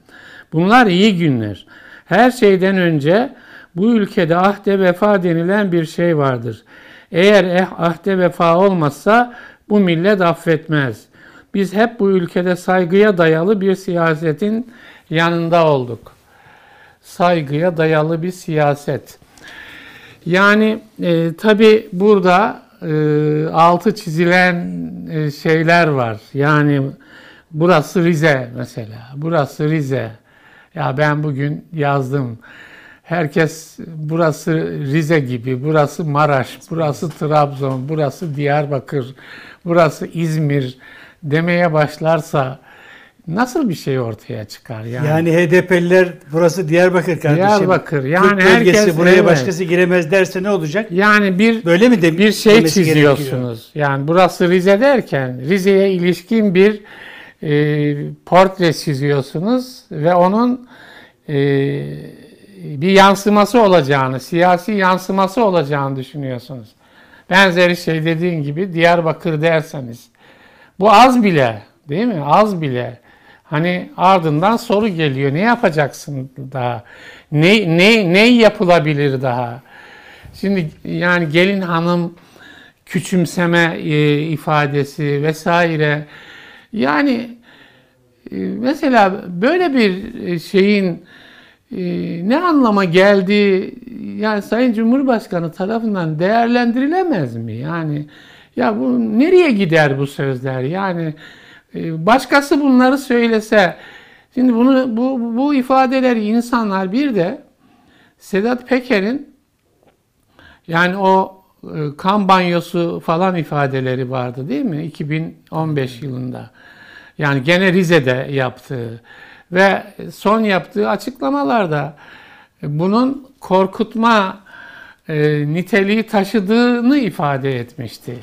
Bunlar iyi günler. Her şeyden önce bu ülkede ahde vefa denilen bir şey vardır. Eğer eh ahde vefa olmazsa bu millet affetmez. Biz hep bu ülkede saygıya dayalı bir siyasetin yanında olduk. Saygıya dayalı bir siyaset. Yani e, tabi burada e, altı çizilen e, şeyler var. Yani burası Rize mesela. Burası Rize. Ya ben bugün yazdım. Herkes burası Rize gibi, burası Maraş, burası Trabzon, burası Diyarbakır, burası İzmir demeye başlarsa nasıl bir şey ortaya çıkar yani? Yani HDP'liler burası Diyarbakır kardeşim. Diyarbakır. Yani bölgesi herkes- buraya evet. başkası giremez derse ne olacak? Yani bir Böyle mi de bir şey demesi gerekiyor? çiziyorsunuz. Yani burası Rize derken Rize'ye ilişkin bir e, portre çiziyorsunuz ve onun e, bir yansıması olacağını, siyasi yansıması olacağını düşünüyorsunuz. Benzeri şey dediğin gibi Diyarbakır derseniz. Bu az bile değil mi? Az bile. Hani ardından soru geliyor. Ne yapacaksın daha? Ne, ne, ne yapılabilir daha? Şimdi yani gelin hanım küçümseme e, ifadesi vesaire. Yani e, mesela böyle bir şeyin e, ne anlama geldiği yani Sayın Cumhurbaşkanı tarafından değerlendirilemez mi? Yani ya bu nereye gider bu sözler? Yani başkası bunları söylese, şimdi bunu bu, bu ifadeleri insanlar bir de Sedat Peker'in yani o e, kan banyosu falan ifadeleri vardı değil mi? 2015 yılında. Yani gene Rize'de yaptığı ve son yaptığı açıklamalarda bunun korkutma e, niteliği taşıdığını ifade etmişti.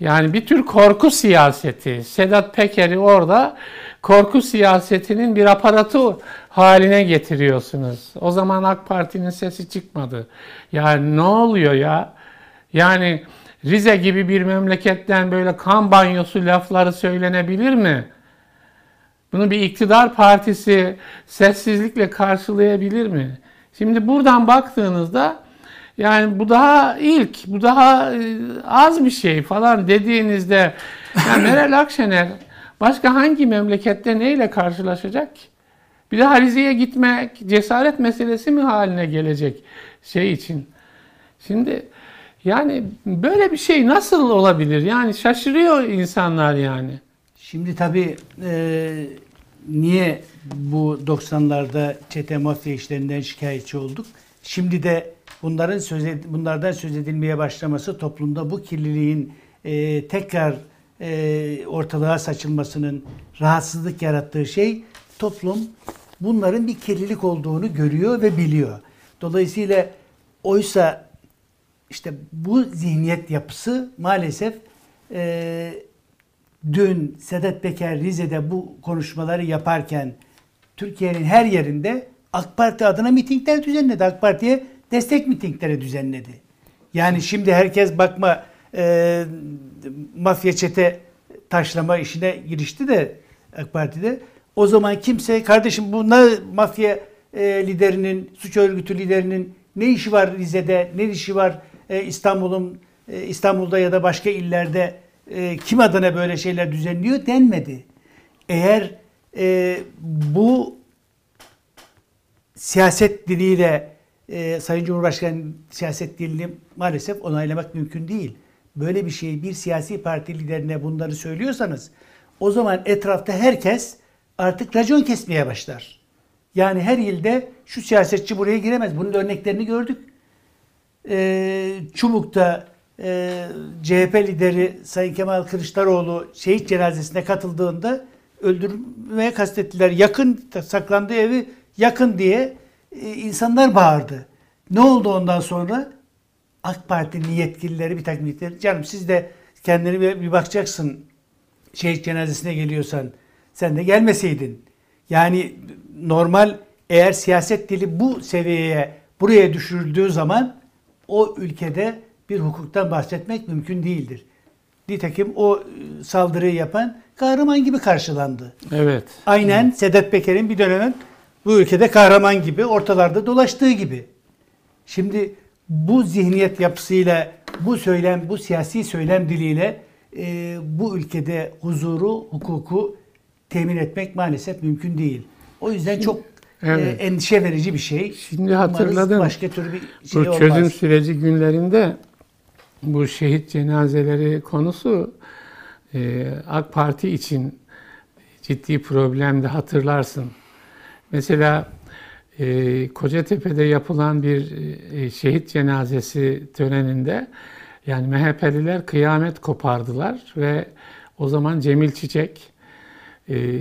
Yani bir tür korku siyaseti. Sedat Peker'i orada korku siyasetinin bir aparatı haline getiriyorsunuz. O zaman AK Parti'nin sesi çıkmadı. Yani ne oluyor ya? Yani Rize gibi bir memleketten böyle kan banyosu lafları söylenebilir mi? Bunu bir iktidar partisi sessizlikle karşılayabilir mi? Şimdi buradan baktığınızda yani bu daha ilk, bu daha e, az bir şey falan dediğinizde yani Meral Akşener başka hangi memlekette neyle karşılaşacak Bir daha Rize'ye gitmek cesaret meselesi mi haline gelecek şey için? Şimdi yani böyle bir şey nasıl olabilir? Yani şaşırıyor insanlar yani. Şimdi tabii e, niye bu 90'larda çete mafya işlerinden şikayetçi olduk? Şimdi de bunların söz ed- bunlardan söz edilmeye başlaması toplumda bu kirliliğin e, tekrar e, ortalığa saçılmasının rahatsızlık yarattığı şey toplum bunların bir kirlilik olduğunu görüyor ve biliyor. Dolayısıyla oysa işte bu zihniyet yapısı maalesef e, dün Sedat Peker Rize'de bu konuşmaları yaparken Türkiye'nin her yerinde AK Parti adına mitingler düzenledi. AK Parti'ye destek mitingleri düzenledi. Yani şimdi herkes bakma e, mafya çete taşlama işine girişti de AK Parti'de. O zaman kimse kardeşim bunlar mafya e, liderinin, suç örgütü liderinin ne işi var Rize'de, ne işi var e, İstanbul'un e, İstanbul'da ya da başka illerde e, kim adına böyle şeyler düzenliyor denmedi. Eğer e, bu siyaset diliyle e, Sayın Cumhurbaşkanı siyaset dilini maalesef onaylamak mümkün değil. Böyle bir şeyi bir siyasi parti liderine bunları söylüyorsanız o zaman etrafta herkes artık racon kesmeye başlar. Yani her ilde şu siyasetçi buraya giremez. Bunun örneklerini gördük. Ee, Çubuk'ta e, CHP lideri Sayın Kemal Kılıçdaroğlu şehit cenazesine katıldığında öldürmeye kastettiler. Yakın saklandığı evi yakın diye e, insanlar bağırdı. Ne oldu ondan sonra? AK Parti'nin yetkilileri bir takım yetkilileri. Canım siz de kendini bir, bir bakacaksın şehit cenazesine geliyorsan. Sen de gelmeseydin. Yani normal eğer siyaset dili bu seviyeye buraya düşürüldüğü zaman o ülkede bir hukuktan bahsetmek mümkün değildir. Nitekim o e, saldırıyı yapan kahraman gibi karşılandı. Evet. Aynen Sedat Peker'in bir dönemin bu ülkede kahraman gibi ortalarda dolaştığı gibi. Şimdi bu zihniyet yapısıyla, bu söylem, bu siyasi söylem diliyle e, bu ülkede huzuru, hukuku temin etmek maalesef mümkün değil. O yüzden çok evet. e, endişe verici bir şey. Şimdi hatırladım. Başka türlü bir şey bu olmaz. çözüm süreci günlerinde bu şehit cenazeleri konusu e, AK Parti için ciddi problemdi hatırlarsın. Mesela e, Kocatepe'de yapılan bir e, şehit cenazesi töreninde yani MHP'liler kıyamet kopardılar ve o zaman Cemil Çiçek e,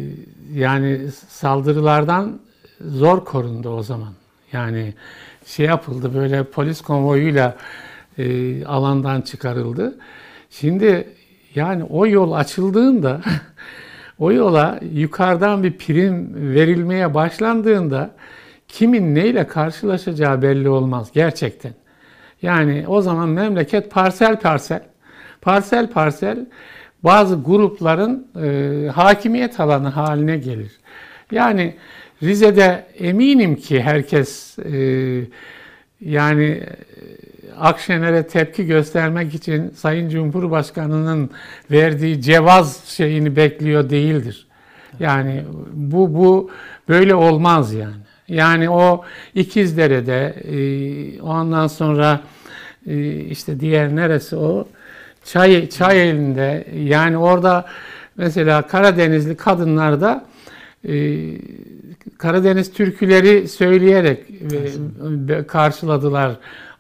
yani saldırılardan zor korundu o zaman. Yani şey yapıldı böyle polis konvoyuyla e, alandan çıkarıldı. Şimdi yani o yol açıldığında o yola yukarıdan bir prim verilmeye başlandığında kimin neyle karşılaşacağı belli olmaz gerçekten. Yani o zaman memleket parsel parsel, parsel parsel bazı grupların e, hakimiyet alanı haline gelir. Yani Rize'de eminim ki herkes e, yani Akşener'e tepki göstermek için Sayın Cumhurbaşkanı'nın verdiği cevaz şeyini bekliyor değildir. Yani bu bu böyle olmaz yani. Yani o İkizdere'de e, ondan sonra e, işte diğer neresi o çay çay elinde yani orada mesela Karadenizli kadınlar da e, Karadeniz türküleri söyleyerek e, karşıladılar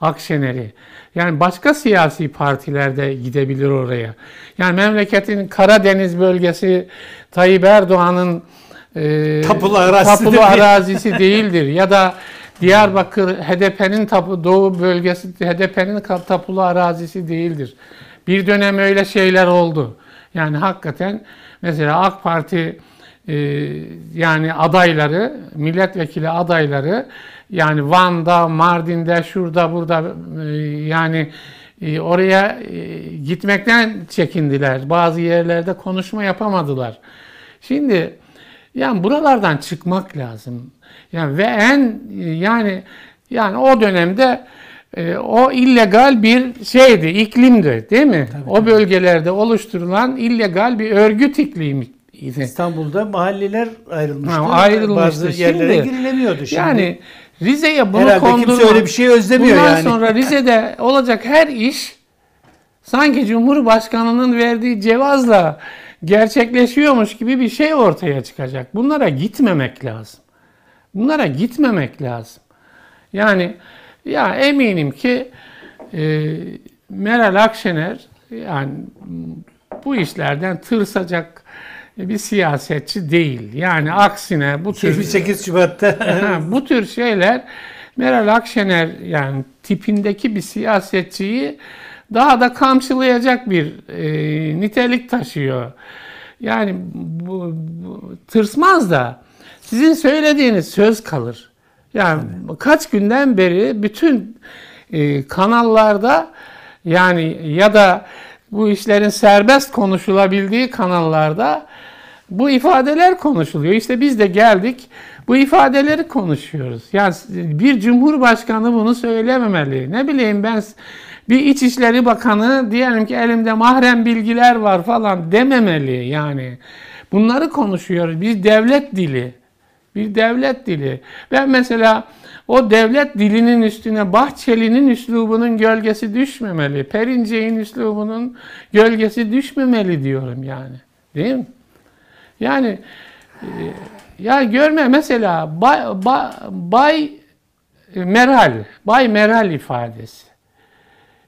Akşener'i. Yani başka siyasi partilerde gidebilir oraya. Yani memleketin Karadeniz bölgesi Tayyip Erdoğan'ın e, Tapulu arazisi tapulu değil. arazisi değildir. Ya da Diyarbakır HDP'nin tapu, doğu bölgesi HDP'nin tapulu arazisi değildir. Bir dönem öyle şeyler oldu. Yani hakikaten mesela AK Parti e, yani adayları, milletvekili adayları yani Van'da, Mardin'de, şurada, burada e, yani e, oraya e, gitmekten çekindiler. Bazı yerlerde konuşma yapamadılar. Şimdi yani buralardan çıkmak lazım. Yani ve en yani yani o dönemde e, o illegal bir şeydi, iklimdi değil mi? o bölgelerde oluşturulan illegal bir örgüt iklimiydi. İstanbul'da mahalleler ayrılmıştı. Ha, ayrılmıştı. Bazı yerlere Şimdi- girilemiyordu şimdi. Yani Rize'ye bunu Herhalde kondurmak. kimse öyle bir şey özlemiyor Bundan yani. sonra Rize'de olacak her iş sanki Cumhurbaşkanı'nın verdiği cevazla gerçekleşiyormuş gibi bir şey ortaya çıkacak. Bunlara gitmemek lazım. Bunlara gitmemek lazım. Yani ya eminim ki e, Meral Akşener yani bu işlerden tırsacak bir siyasetçi değil. Yani aksine bu tür 28 Şubat'ta bu tür şeyler Meral Akşener yani tipindeki bir siyasetçiyi daha da kamçılayacak bir e, nitelik taşıyor. Yani bu, bu tırsmaz da sizin söylediğiniz söz kalır. Yani kaç günden beri bütün e, kanallarda yani ya da bu işlerin serbest konuşulabildiği kanallarda bu ifadeler konuşuluyor. İşte biz de geldik bu ifadeleri konuşuyoruz. Yani bir cumhurbaşkanı bunu söylememeli. Ne bileyim ben bir İçişleri Bakanı diyelim ki elimde mahrem bilgiler var falan dememeli yani. Bunları konuşuyoruz. Biz devlet dili. Bir devlet dili. Ben mesela o devlet dilinin üstüne Bahçeli'nin üslubunun gölgesi düşmemeli. Perinçek'in üslubunun gölgesi düşmemeli diyorum yani. Değil mi? Yani e, ya görme mesela Bay, Bay, Bay Meral, Bay Meral ifadesi.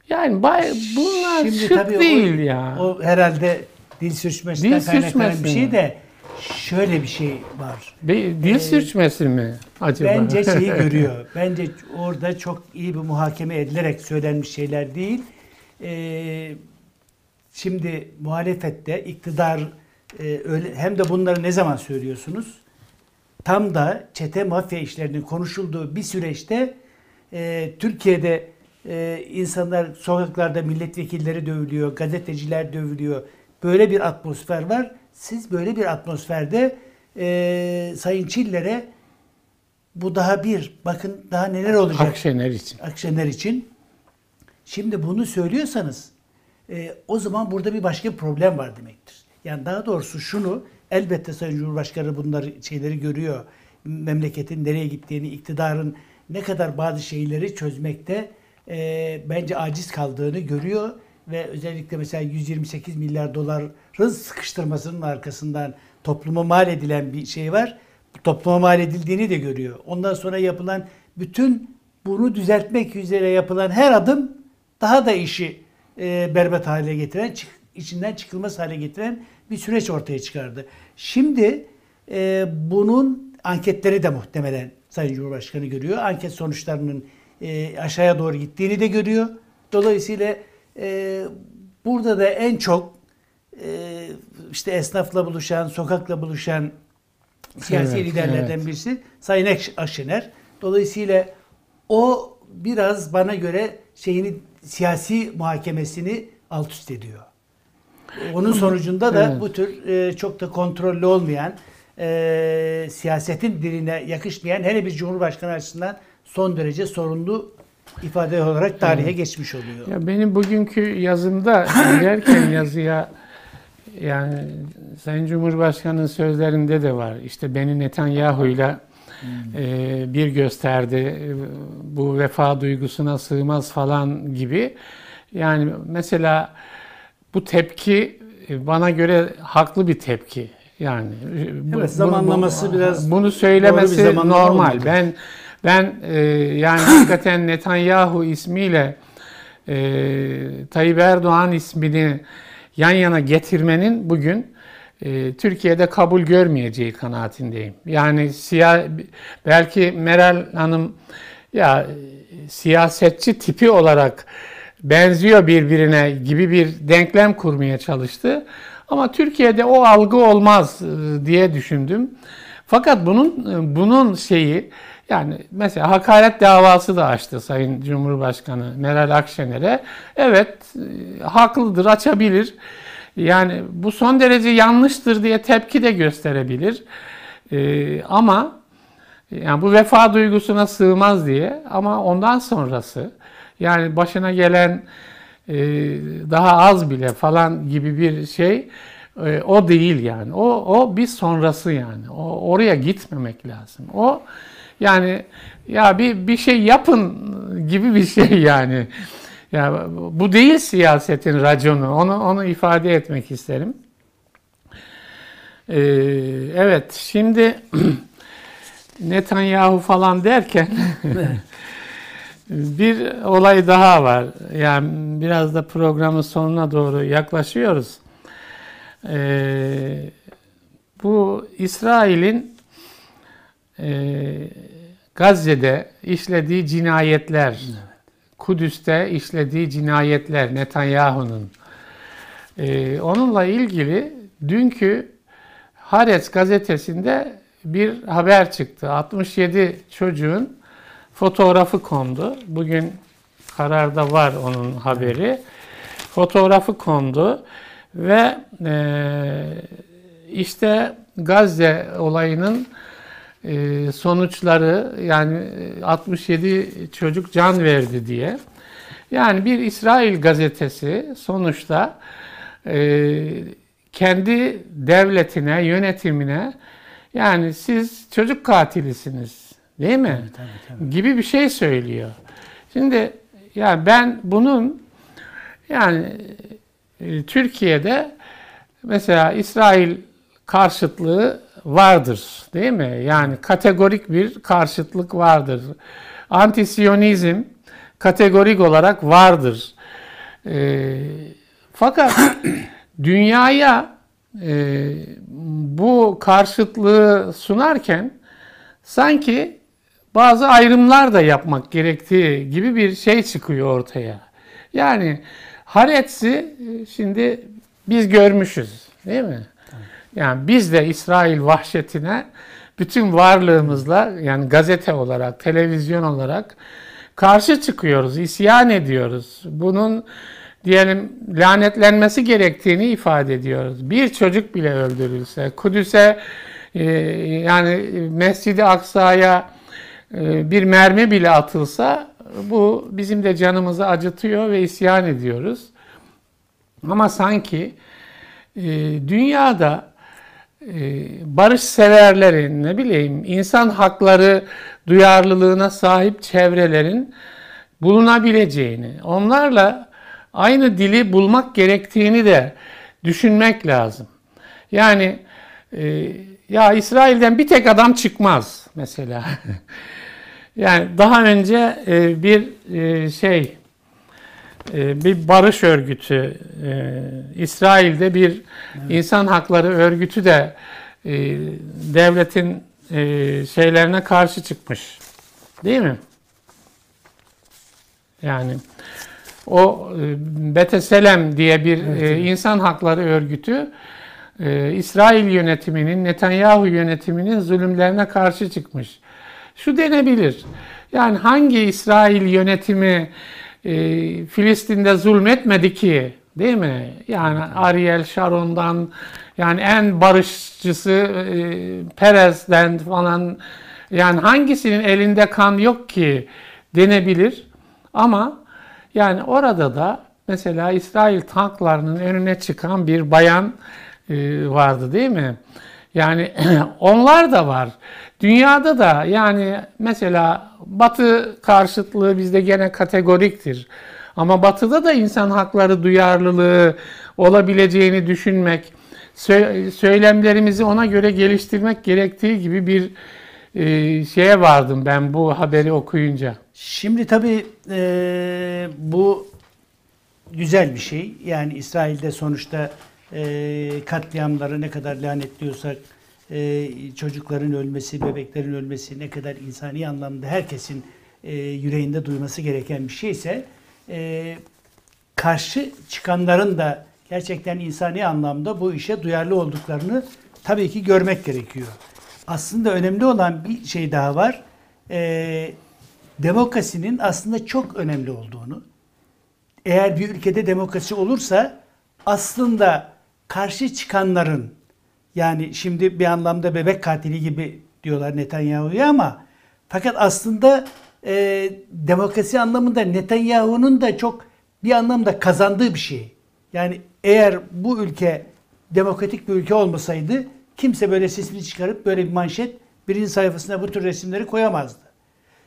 Yani bay, bunlar Şimdi şık tabii o- değil ya. O herhalde dil sürçmesinden Dil kaynaklanan bir şey de şöyle bir şey var. Be- dil sürçmesi mi acaba? Bence şeyi görüyor. Bence orada çok iyi bir muhakeme edilerek söylenmiş şeyler değil. Ee, şimdi muhalefette iktidar e, öyle hem de bunları ne zaman söylüyorsunuz? Tam da çete mafya işlerinin konuşulduğu bir süreçte e, Türkiye'de e, insanlar sokaklarda milletvekilleri dövülüyor, gazeteciler dövülüyor. Böyle bir atmosfer var. Siz böyle bir atmosferde e, Sayın Çiller'e bu daha bir. Bakın daha neler olacak Akşener için. Akşener için. Şimdi bunu söylüyorsanız e, o zaman burada bir başka bir problem var demektir. Yani daha doğrusu şunu elbette Sayın Cumhurbaşkanı bunları şeyleri görüyor. Memleketin nereye gittiğini, iktidarın ne kadar bazı şeyleri çözmekte e, bence aciz kaldığını görüyor ve özellikle mesela 128 milyar doların sıkıştırmasının arkasından topluma mal edilen bir şey var. Topluma mal edildiğini de görüyor. Ondan sonra yapılan bütün bunu düzeltmek üzere yapılan her adım daha da işi e, berbat hale getiren, içinden çıkılmaz hale getiren bir süreç ortaya çıkardı. Şimdi e, bunun anketleri de muhtemelen Sayın Cumhurbaşkanı görüyor. Anket sonuçlarının e, aşağıya doğru gittiğini de görüyor. Dolayısıyla e, burada da en çok e, işte esnafla buluşan, sokakla buluşan siyasi Evet, liderlerden evet. birisi Sayın Akşener. Dolayısıyla o biraz bana göre şeyini siyasi muhakemesini alt üst ediyor. Onun sonucunda da Evet. bu tür e, çok da kontrollü olmayan, e, siyasetin diline yakışmayan hele bir cumhurbaşkanı açısından son derece sorunlu ifade olarak tarihe geçmiş oluyor. Ya benim bugünkü yazımda derken yazıya yani Sayın Cumhurbaşkanı'nın sözlerinde de var. İşte beni Netanyahu'yla e, bir gösterdi. e, Bu vefa duygusuna sığmaz falan gibi. Yani mesela bu tepki e, bana göre haklı bir tepki. Yani bu- Evet, zamanlaması biraz bunu söylemesi bir normal. olmadı. Ben ben e, yani hakikaten Netanyahu ismiyle e, Tayyip Erdoğan ismini yan yana getirmenin bugün e, Türkiye'de kabul görmeyeceği kanaatindeyim. Yani siyah belki Meral Hanım ya siyasetçi tipi olarak benziyor birbirine gibi bir denklem kurmaya çalıştı. Ama Türkiye'de o algı olmaz e, diye düşündüm. Fakat bunun e, bunun şeyi yani mesela hakaret davası da açtı Sayın Cumhurbaşkanı Meral Akşener'e. Evet e, haklıdır açabilir. Yani bu son derece yanlıştır diye tepki de gösterebilir. E, ama yani bu vefa duygusuna sığmaz diye ama ondan sonrası yani başına gelen e, daha az bile falan gibi bir şey e, o değil yani. O o bir sonrası yani. O oraya gitmemek lazım. O yani ya bir bir şey yapın gibi bir şey yani. Ya bu değil siyasetin raconu. Onu onu ifade etmek isterim. Ee, evet şimdi Netanyahu falan derken bir olay daha var. Yani biraz da programın sonuna doğru yaklaşıyoruz. Ee, bu İsrail'in e, Gazze'de işlediği cinayetler, Kudüs'te işlediği cinayetler Netanyahu'nun. Ee, onunla ilgili dünkü Haaretz gazetesinde bir haber çıktı. 67 çocuğun fotoğrafı kondu. Bugün kararda var onun haberi. Fotoğrafı kondu ve e, işte Gazze olayının e, sonuçları yani 67 çocuk can verdi diye. Yani bir İsrail gazetesi sonuçta e, kendi devletine, yönetimine yani siz çocuk katilisiniz değil mi? Tabii, tabii. Gibi bir şey söylüyor. Şimdi yani ben bunun yani e, Türkiye'de mesela İsrail karşıtlığı vardır değil mi? Yani kategorik bir karşıtlık vardır. Antisiyonizm kategorik olarak vardır. E, fakat dünyaya e, bu karşıtlığı sunarken sanki bazı ayrımlar da yapmak gerektiği gibi bir şey çıkıyor ortaya. Yani Haretz'i e, şimdi biz görmüşüz değil mi? Yani biz de İsrail vahşetine bütün varlığımızla yani gazete olarak, televizyon olarak karşı çıkıyoruz, isyan ediyoruz. Bunun diyelim lanetlenmesi gerektiğini ifade ediyoruz. Bir çocuk bile öldürülse, Kudüs'e e, yani Mescid-i Aksa'ya e, bir mermi bile atılsa bu bizim de canımızı acıtıyor ve isyan ediyoruz. Ama sanki e, dünyada barış severlerin ne bileyim insan hakları duyarlılığına sahip çevrelerin bulunabileceğini, onlarla aynı dili bulmak gerektiğini de düşünmek lazım. Yani e, ya İsrail'den bir tek adam çıkmaz mesela. yani daha önce e, bir e, şey e, bir barış örgütü e, İsrail'de bir insan hakları örgütü de e, devletin e, şeylerine karşı çıkmış. Değil mi? Yani o Beteselem diye bir e, insan hakları örgütü İsrail yönetiminin, Netanyahu yönetiminin zulümlerine karşı çıkmış. Şu denebilir. Yani hangi İsrail yönetimi e, Filistin'de zulmetmedi ki? Değil mi? Yani Ariel Sharon'dan yani en barışçısı e, Perez'den falan yani hangisinin elinde kan yok ki denebilir. Ama yani orada da mesela İsrail tanklarının önüne çıkan bir bayan e, vardı değil mi? Yani onlar da var. Dünyada da yani mesela Batı karşıtlığı bizde gene kategoriktir. Ama batıda da insan hakları duyarlılığı olabileceğini düşünmek, sö- söylemlerimizi ona göre geliştirmek gerektiği gibi bir e, şeye vardım ben bu haberi okuyunca. Şimdi tabii e, bu güzel bir şey. Yani İsrail'de sonuçta e, katliamları ne kadar lanetliyorsak e, çocukların ölmesi, bebeklerin ölmesi ne kadar insani anlamda herkesin e, yüreğinde duyması gereken bir şeyse e, karşı çıkanların da gerçekten insani anlamda bu işe duyarlı olduklarını tabii ki görmek gerekiyor. Aslında önemli olan bir şey daha var. E, demokrasinin aslında çok önemli olduğunu, eğer bir ülkede demokrasi olursa aslında karşı çıkanların yani şimdi bir anlamda bebek katili gibi diyorlar Netanyahu'ya ama fakat aslında e, demokrasi anlamında Netanyahu'nun da çok bir anlamda kazandığı bir şey. Yani eğer bu ülke demokratik bir ülke olmasaydı kimse böyle sesini çıkarıp böyle bir manşet birinci sayfasına bu tür resimleri koyamazdı.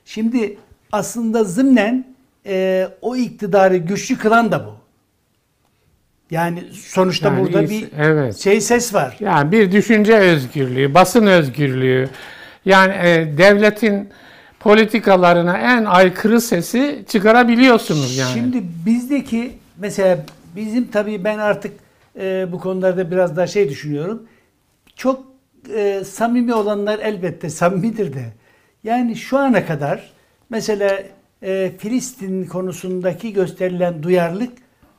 Şimdi aslında zımnen e, o iktidarı güçlü kılan da bu. Yani sonuçta Yani burada bir evet. şey ses var. Yani bir düşünce özgürlüğü, basın özgürlüğü, yani e, devletin politikalarına en aykırı sesi çıkarabiliyorsunuz yani. Şimdi bizdeki mesela bizim tabii ben artık e, bu konularda biraz daha şey düşünüyorum. Çok e, samimi olanlar elbette samimidir de. Yani şu ana kadar mesela e, Filistin konusundaki gösterilen duyarlılık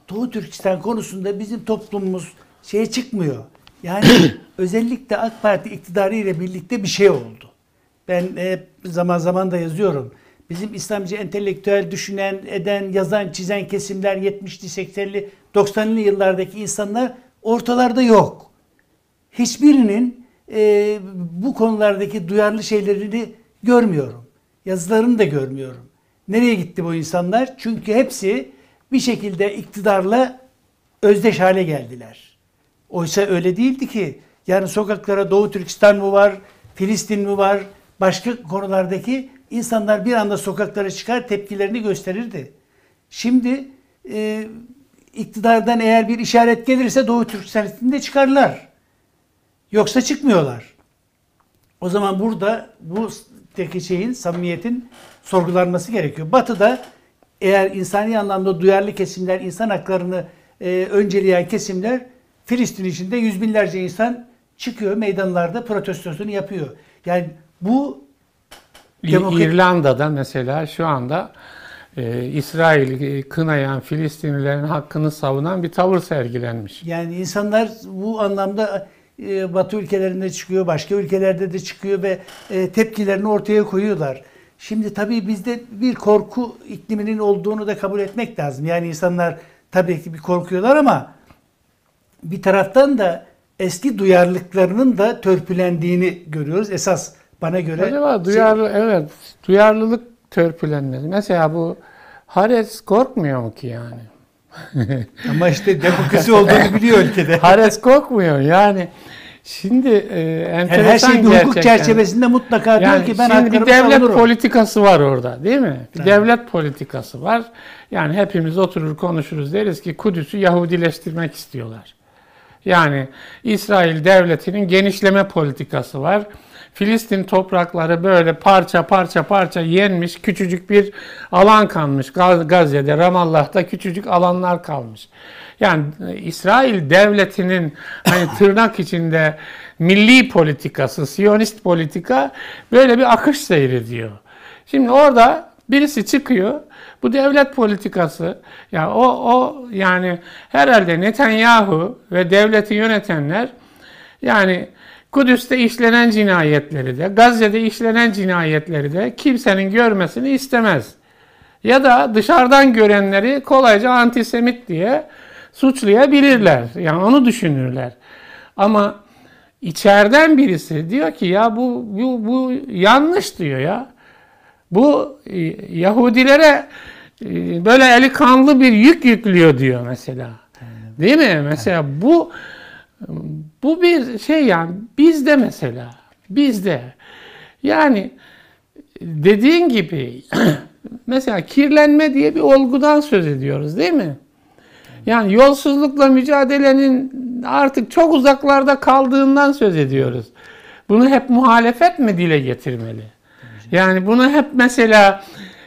Doğu Türkistan konusunda bizim toplumumuz şeye çıkmıyor. Yani özellikle AK Parti iktidarı ile birlikte bir şey oldu. Ben hep zaman zaman da yazıyorum. Bizim İslamcı entelektüel düşünen, eden, yazan, çizen kesimler 70'li, 80'li, 90'lı yıllardaki insanlar ortalarda yok. Hiçbirinin e, bu konulardaki duyarlı şeylerini görmüyorum. Yazılarını da görmüyorum. Nereye gitti bu insanlar? Çünkü hepsi bir şekilde iktidarla özdeş hale geldiler. Oysa öyle değildi ki. Yani sokaklara Doğu Türkistan mı var, Filistin mi var, başka konulardaki insanlar bir anda sokaklara çıkar tepkilerini gösterirdi. Şimdi e, iktidardan eğer bir işaret gelirse Doğu Türkistan'da çıkarlar. Yoksa çıkmıyorlar. O zaman burada bu şeyin, samimiyetin sorgulanması gerekiyor. Batı'da eğer insani anlamda duyarlı kesimler, insan haklarını e, önceleyen kesimler Filistin içinde yüz binlerce insan çıkıyor meydanlarda protestosunu yapıyor. Yani bu demokrat- İrlanda'da mesela şu anda e, İsrail'i kınayan Filistinlilerin hakkını savunan bir tavır sergilenmiş. Yani insanlar bu anlamda e, Batı ülkelerinde çıkıyor, başka ülkelerde de çıkıyor ve e, tepkilerini ortaya koyuyorlar. Şimdi tabii bizde bir korku ikliminin olduğunu da kabul etmek lazım. Yani insanlar tabii ki bir korkuyorlar ama bir taraftan da eski duyarlılıklarının da törpülendiğini görüyoruz. Esas bana göre Acaba şey- duyarlı evet duyarlılık törpülenmesi. Mesela bu Hares korkmuyor mu ki yani? ama işte demokrasi olduğunu biliyor ülkede. Hares korkmuyor yani. Şimdi e, Yani enteresan her şey bir hukuk gerçekten. çerçevesinde mutlaka diyor Yani ki ben şimdi bir devlet savunurum. politikası var orada değil mi? Bir Tabii. devlet politikası var. Yani hepimiz oturur konuşuruz deriz ki Kudüs'ü Yahudileştirmek istiyorlar. Yani İsrail devletinin genişleme politikası var. Filistin toprakları böyle parça parça parça yenmiş, küçücük bir alan kalmış. Gaz- Gazze'de, Ramallah'ta küçücük alanlar kalmış. Yani e, İsrail devletinin hani tırnak içinde milli politikası, Siyonist politika böyle bir akış seyrediyor. Şimdi orada birisi çıkıyor. Bu devlet politikası ya o o yani herhalde Netanyahu ve devleti yönetenler yani Kudüs'te işlenen cinayetleri de, Gazze'de işlenen cinayetleri de kimsenin görmesini istemez. Ya da dışarıdan görenleri kolayca antisemit diye suçlayabilirler. Yani onu düşünürler. Ama içeriden birisi diyor ki ya bu bu, bu yanlış diyor ya. Bu e, Yahudilere e, böyle eli kanlı bir yük yüklüyor diyor mesela. Değil mi? Mesela bu bu bir şey yani bizde mesela bizde yani dediğin gibi mesela kirlenme diye bir olgudan söz ediyoruz değil mi? Yani yolsuzlukla mücadelenin artık çok uzaklarda kaldığından söz ediyoruz. Bunu hep muhalefet mi dile getirmeli? Yani bunu hep mesela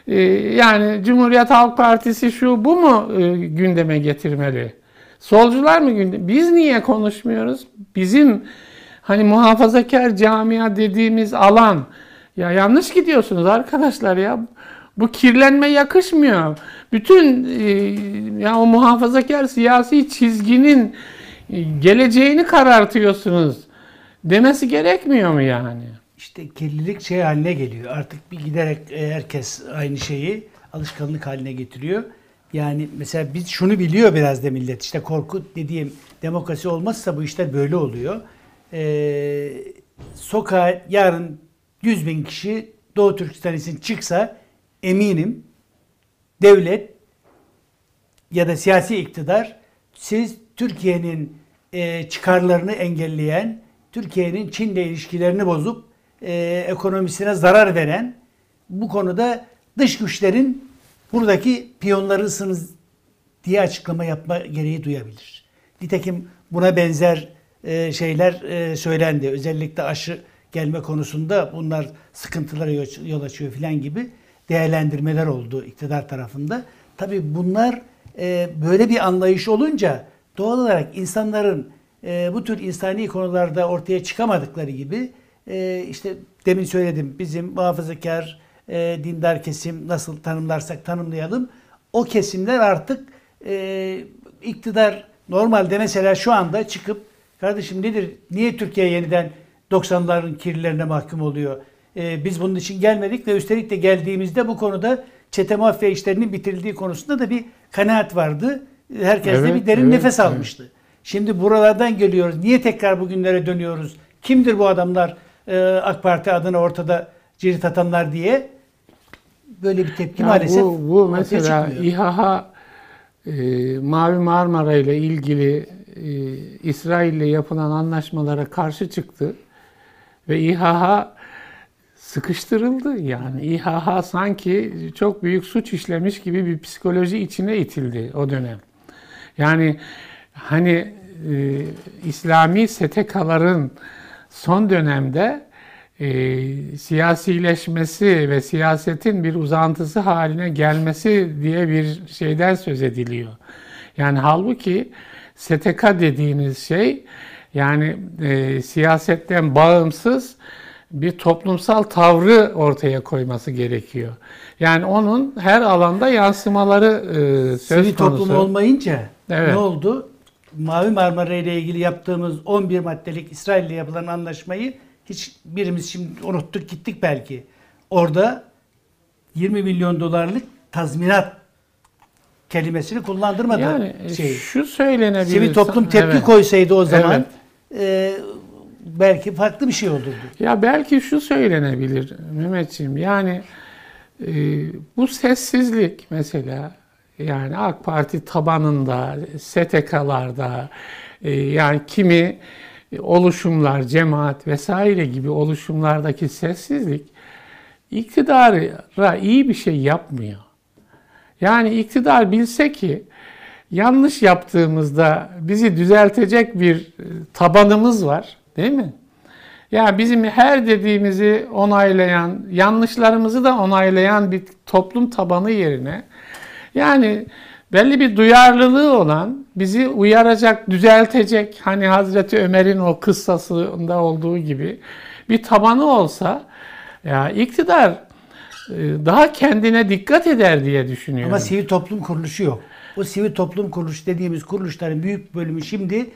e, yani Cumhuriyet Halk Partisi şu bu mu e, gündeme getirmeli? Solcular mı gündeme? Biz niye konuşmuyoruz? Bizim hani muhafazakar camia dediğimiz alan ya yanlış gidiyorsunuz arkadaşlar ya. Bu kirlenme yakışmıyor. Bütün e, ya o muhafazakar siyasi çizginin e, geleceğini karartıyorsunuz demesi gerekmiyor mu yani? İşte kirlilik şey haline geliyor. Artık bir giderek herkes aynı şeyi alışkanlık haline getiriyor. Yani mesela biz şunu biliyor biraz da millet. İşte korku dediğim demokrasi olmazsa bu işler böyle oluyor. Ee, sokağa yarın 100 bin kişi Doğu Türkistan için çıksa eminim devlet ya da siyasi iktidar siz Türkiye'nin e, çıkarlarını engelleyen, Türkiye'nin Çin'le ilişkilerini bozup e, ekonomisine zarar veren bu konuda dış güçlerin buradaki piyonlarısınız diye açıklama yapma gereği duyabilir. Nitekim buna benzer e, şeyler e, söylendi. Özellikle aşı gelme konusunda bunlar sıkıntılara yol açıyor filan gibi değerlendirmeler oldu iktidar tarafında. Tabii bunlar e, böyle bir anlayış olunca doğal olarak insanların e, bu tür insani konularda ortaya çıkamadıkları gibi e, işte demin söyledim bizim muhafazakar e, dindar kesim nasıl tanımlarsak tanımlayalım o kesimler artık e, iktidar normalde mesela şu anda çıkıp kardeşim nedir niye Türkiye yeniden 90'ların kirlilerine mahkum oluyor? E, biz bunun için gelmedik ve üstelik de geldiğimizde bu konuda çete mafya işlerinin bitirildiği konusunda da bir kanaat vardı. Herkes de Evet, bir derin evet, nefes evet. almıştı. Şimdi buralardan geliyoruz. Niye tekrar bugünlere dönüyoruz? Kimdir bu adamlar e, AK Parti adına ortada cirit atanlar diye böyle bir tepki Ya maalesef bu, bu mesela. İHA e, Mavi Marmara ile ilgili e, İsrail ile yapılan anlaşmalara karşı çıktı ve İHA sıkıştırıldı. Yani İHA sanki çok büyük suç işlemiş gibi bir psikoloji içine itildi o dönem. Yani hani e, İslami STK'ların son dönemde e, siyasileşmesi ve siyasetin bir uzantısı haline gelmesi diye bir şeyden söz ediliyor. Yani halbuki STK dediğiniz şey yani e, siyasetten bağımsız bir toplumsal tavrı ortaya koyması gerekiyor. Yani onun her alanda yansımaları e, söz Sivil konusu. toplum olmayınca Evet. ne oldu? Mavi Marmara ile ilgili yaptığımız 11 maddelik İsrail ile yapılan anlaşmayı hiç birimiz şimdi unuttuk gittik belki. Orada 20 milyon dolarlık tazminat kelimesini kullandırmadı Yani şey. şu söylenebilir. Sivil toplum tepki Evet. koysaydı o zaman e, belki farklı bir şey olurdu. Ya belki şu söylenebilir Mehmetciğim. Yani e, bu sessizlik mesela yani AK Parti tabanında, STK'larda e, yani kimi oluşumlar, cemaat vesaire gibi oluşumlardaki sessizlik iktidara iyi bir şey yapmıyor. Yani iktidar bilse ki yanlış yaptığımızda bizi düzeltecek bir tabanımız var, değil mi? Yani bizim her dediğimizi onaylayan, yanlışlarımızı da onaylayan bir toplum tabanı yerine yani belli bir duyarlılığı olan, bizi uyaracak, düzeltecek hani Hazreti Ömer'in o kıssasında olduğu gibi bir tabanı olsa ya iktidar e, daha kendine dikkat eder diye düşünüyorum. Ama sivil toplum kuruluşu yok. O sivil toplum kuruluş dediğimiz kuruluşların büyük bölümü şimdi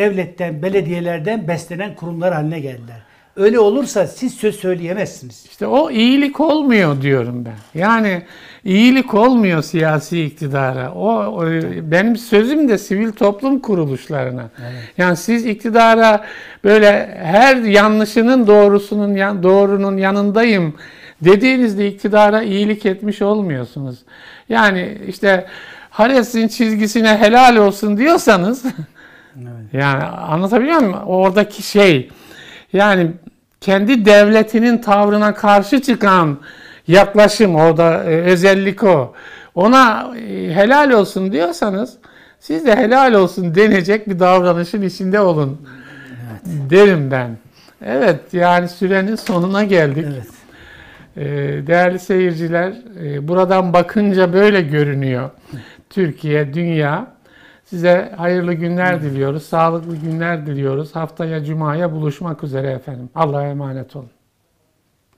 devletten, belediyelerden beslenen kurumlar haline geldiler. Öyle olursa siz söz söyleyemezsiniz. İşte o iyilik olmuyor diyorum ben. Yani iyilik olmuyor siyasi iktidara. O, o- benim sözüm de sivil toplum kuruluşlarına. Yani siz iktidara böyle her yanlışının doğrusunun doğrunun yanındayım dediğinizde iktidara iyilik etmiş olmuyorsunuz. Yani işte Hares'in çizgisine helal olsun diyorsanız yani anlatabiliyor muyum? Oradaki şey yani kendi devletinin tavrına karşı çıkan yaklaşım, orada e, özellik o. Ona e, helal olsun diyorsanız siz de helal olsun denecek bir davranışın içinde olun derim ben. Evet yani sürenin sonuna geldik. Evet. Ee, Değerli seyirciler, e, buradan bakınca böyle görünüyor Türkiye, dünya. Size hayırlı günler diliyoruz, sağlıklı günler diliyoruz. Haftaya Cuma'ya buluşmak üzere efendim. Allah'a emanet olun.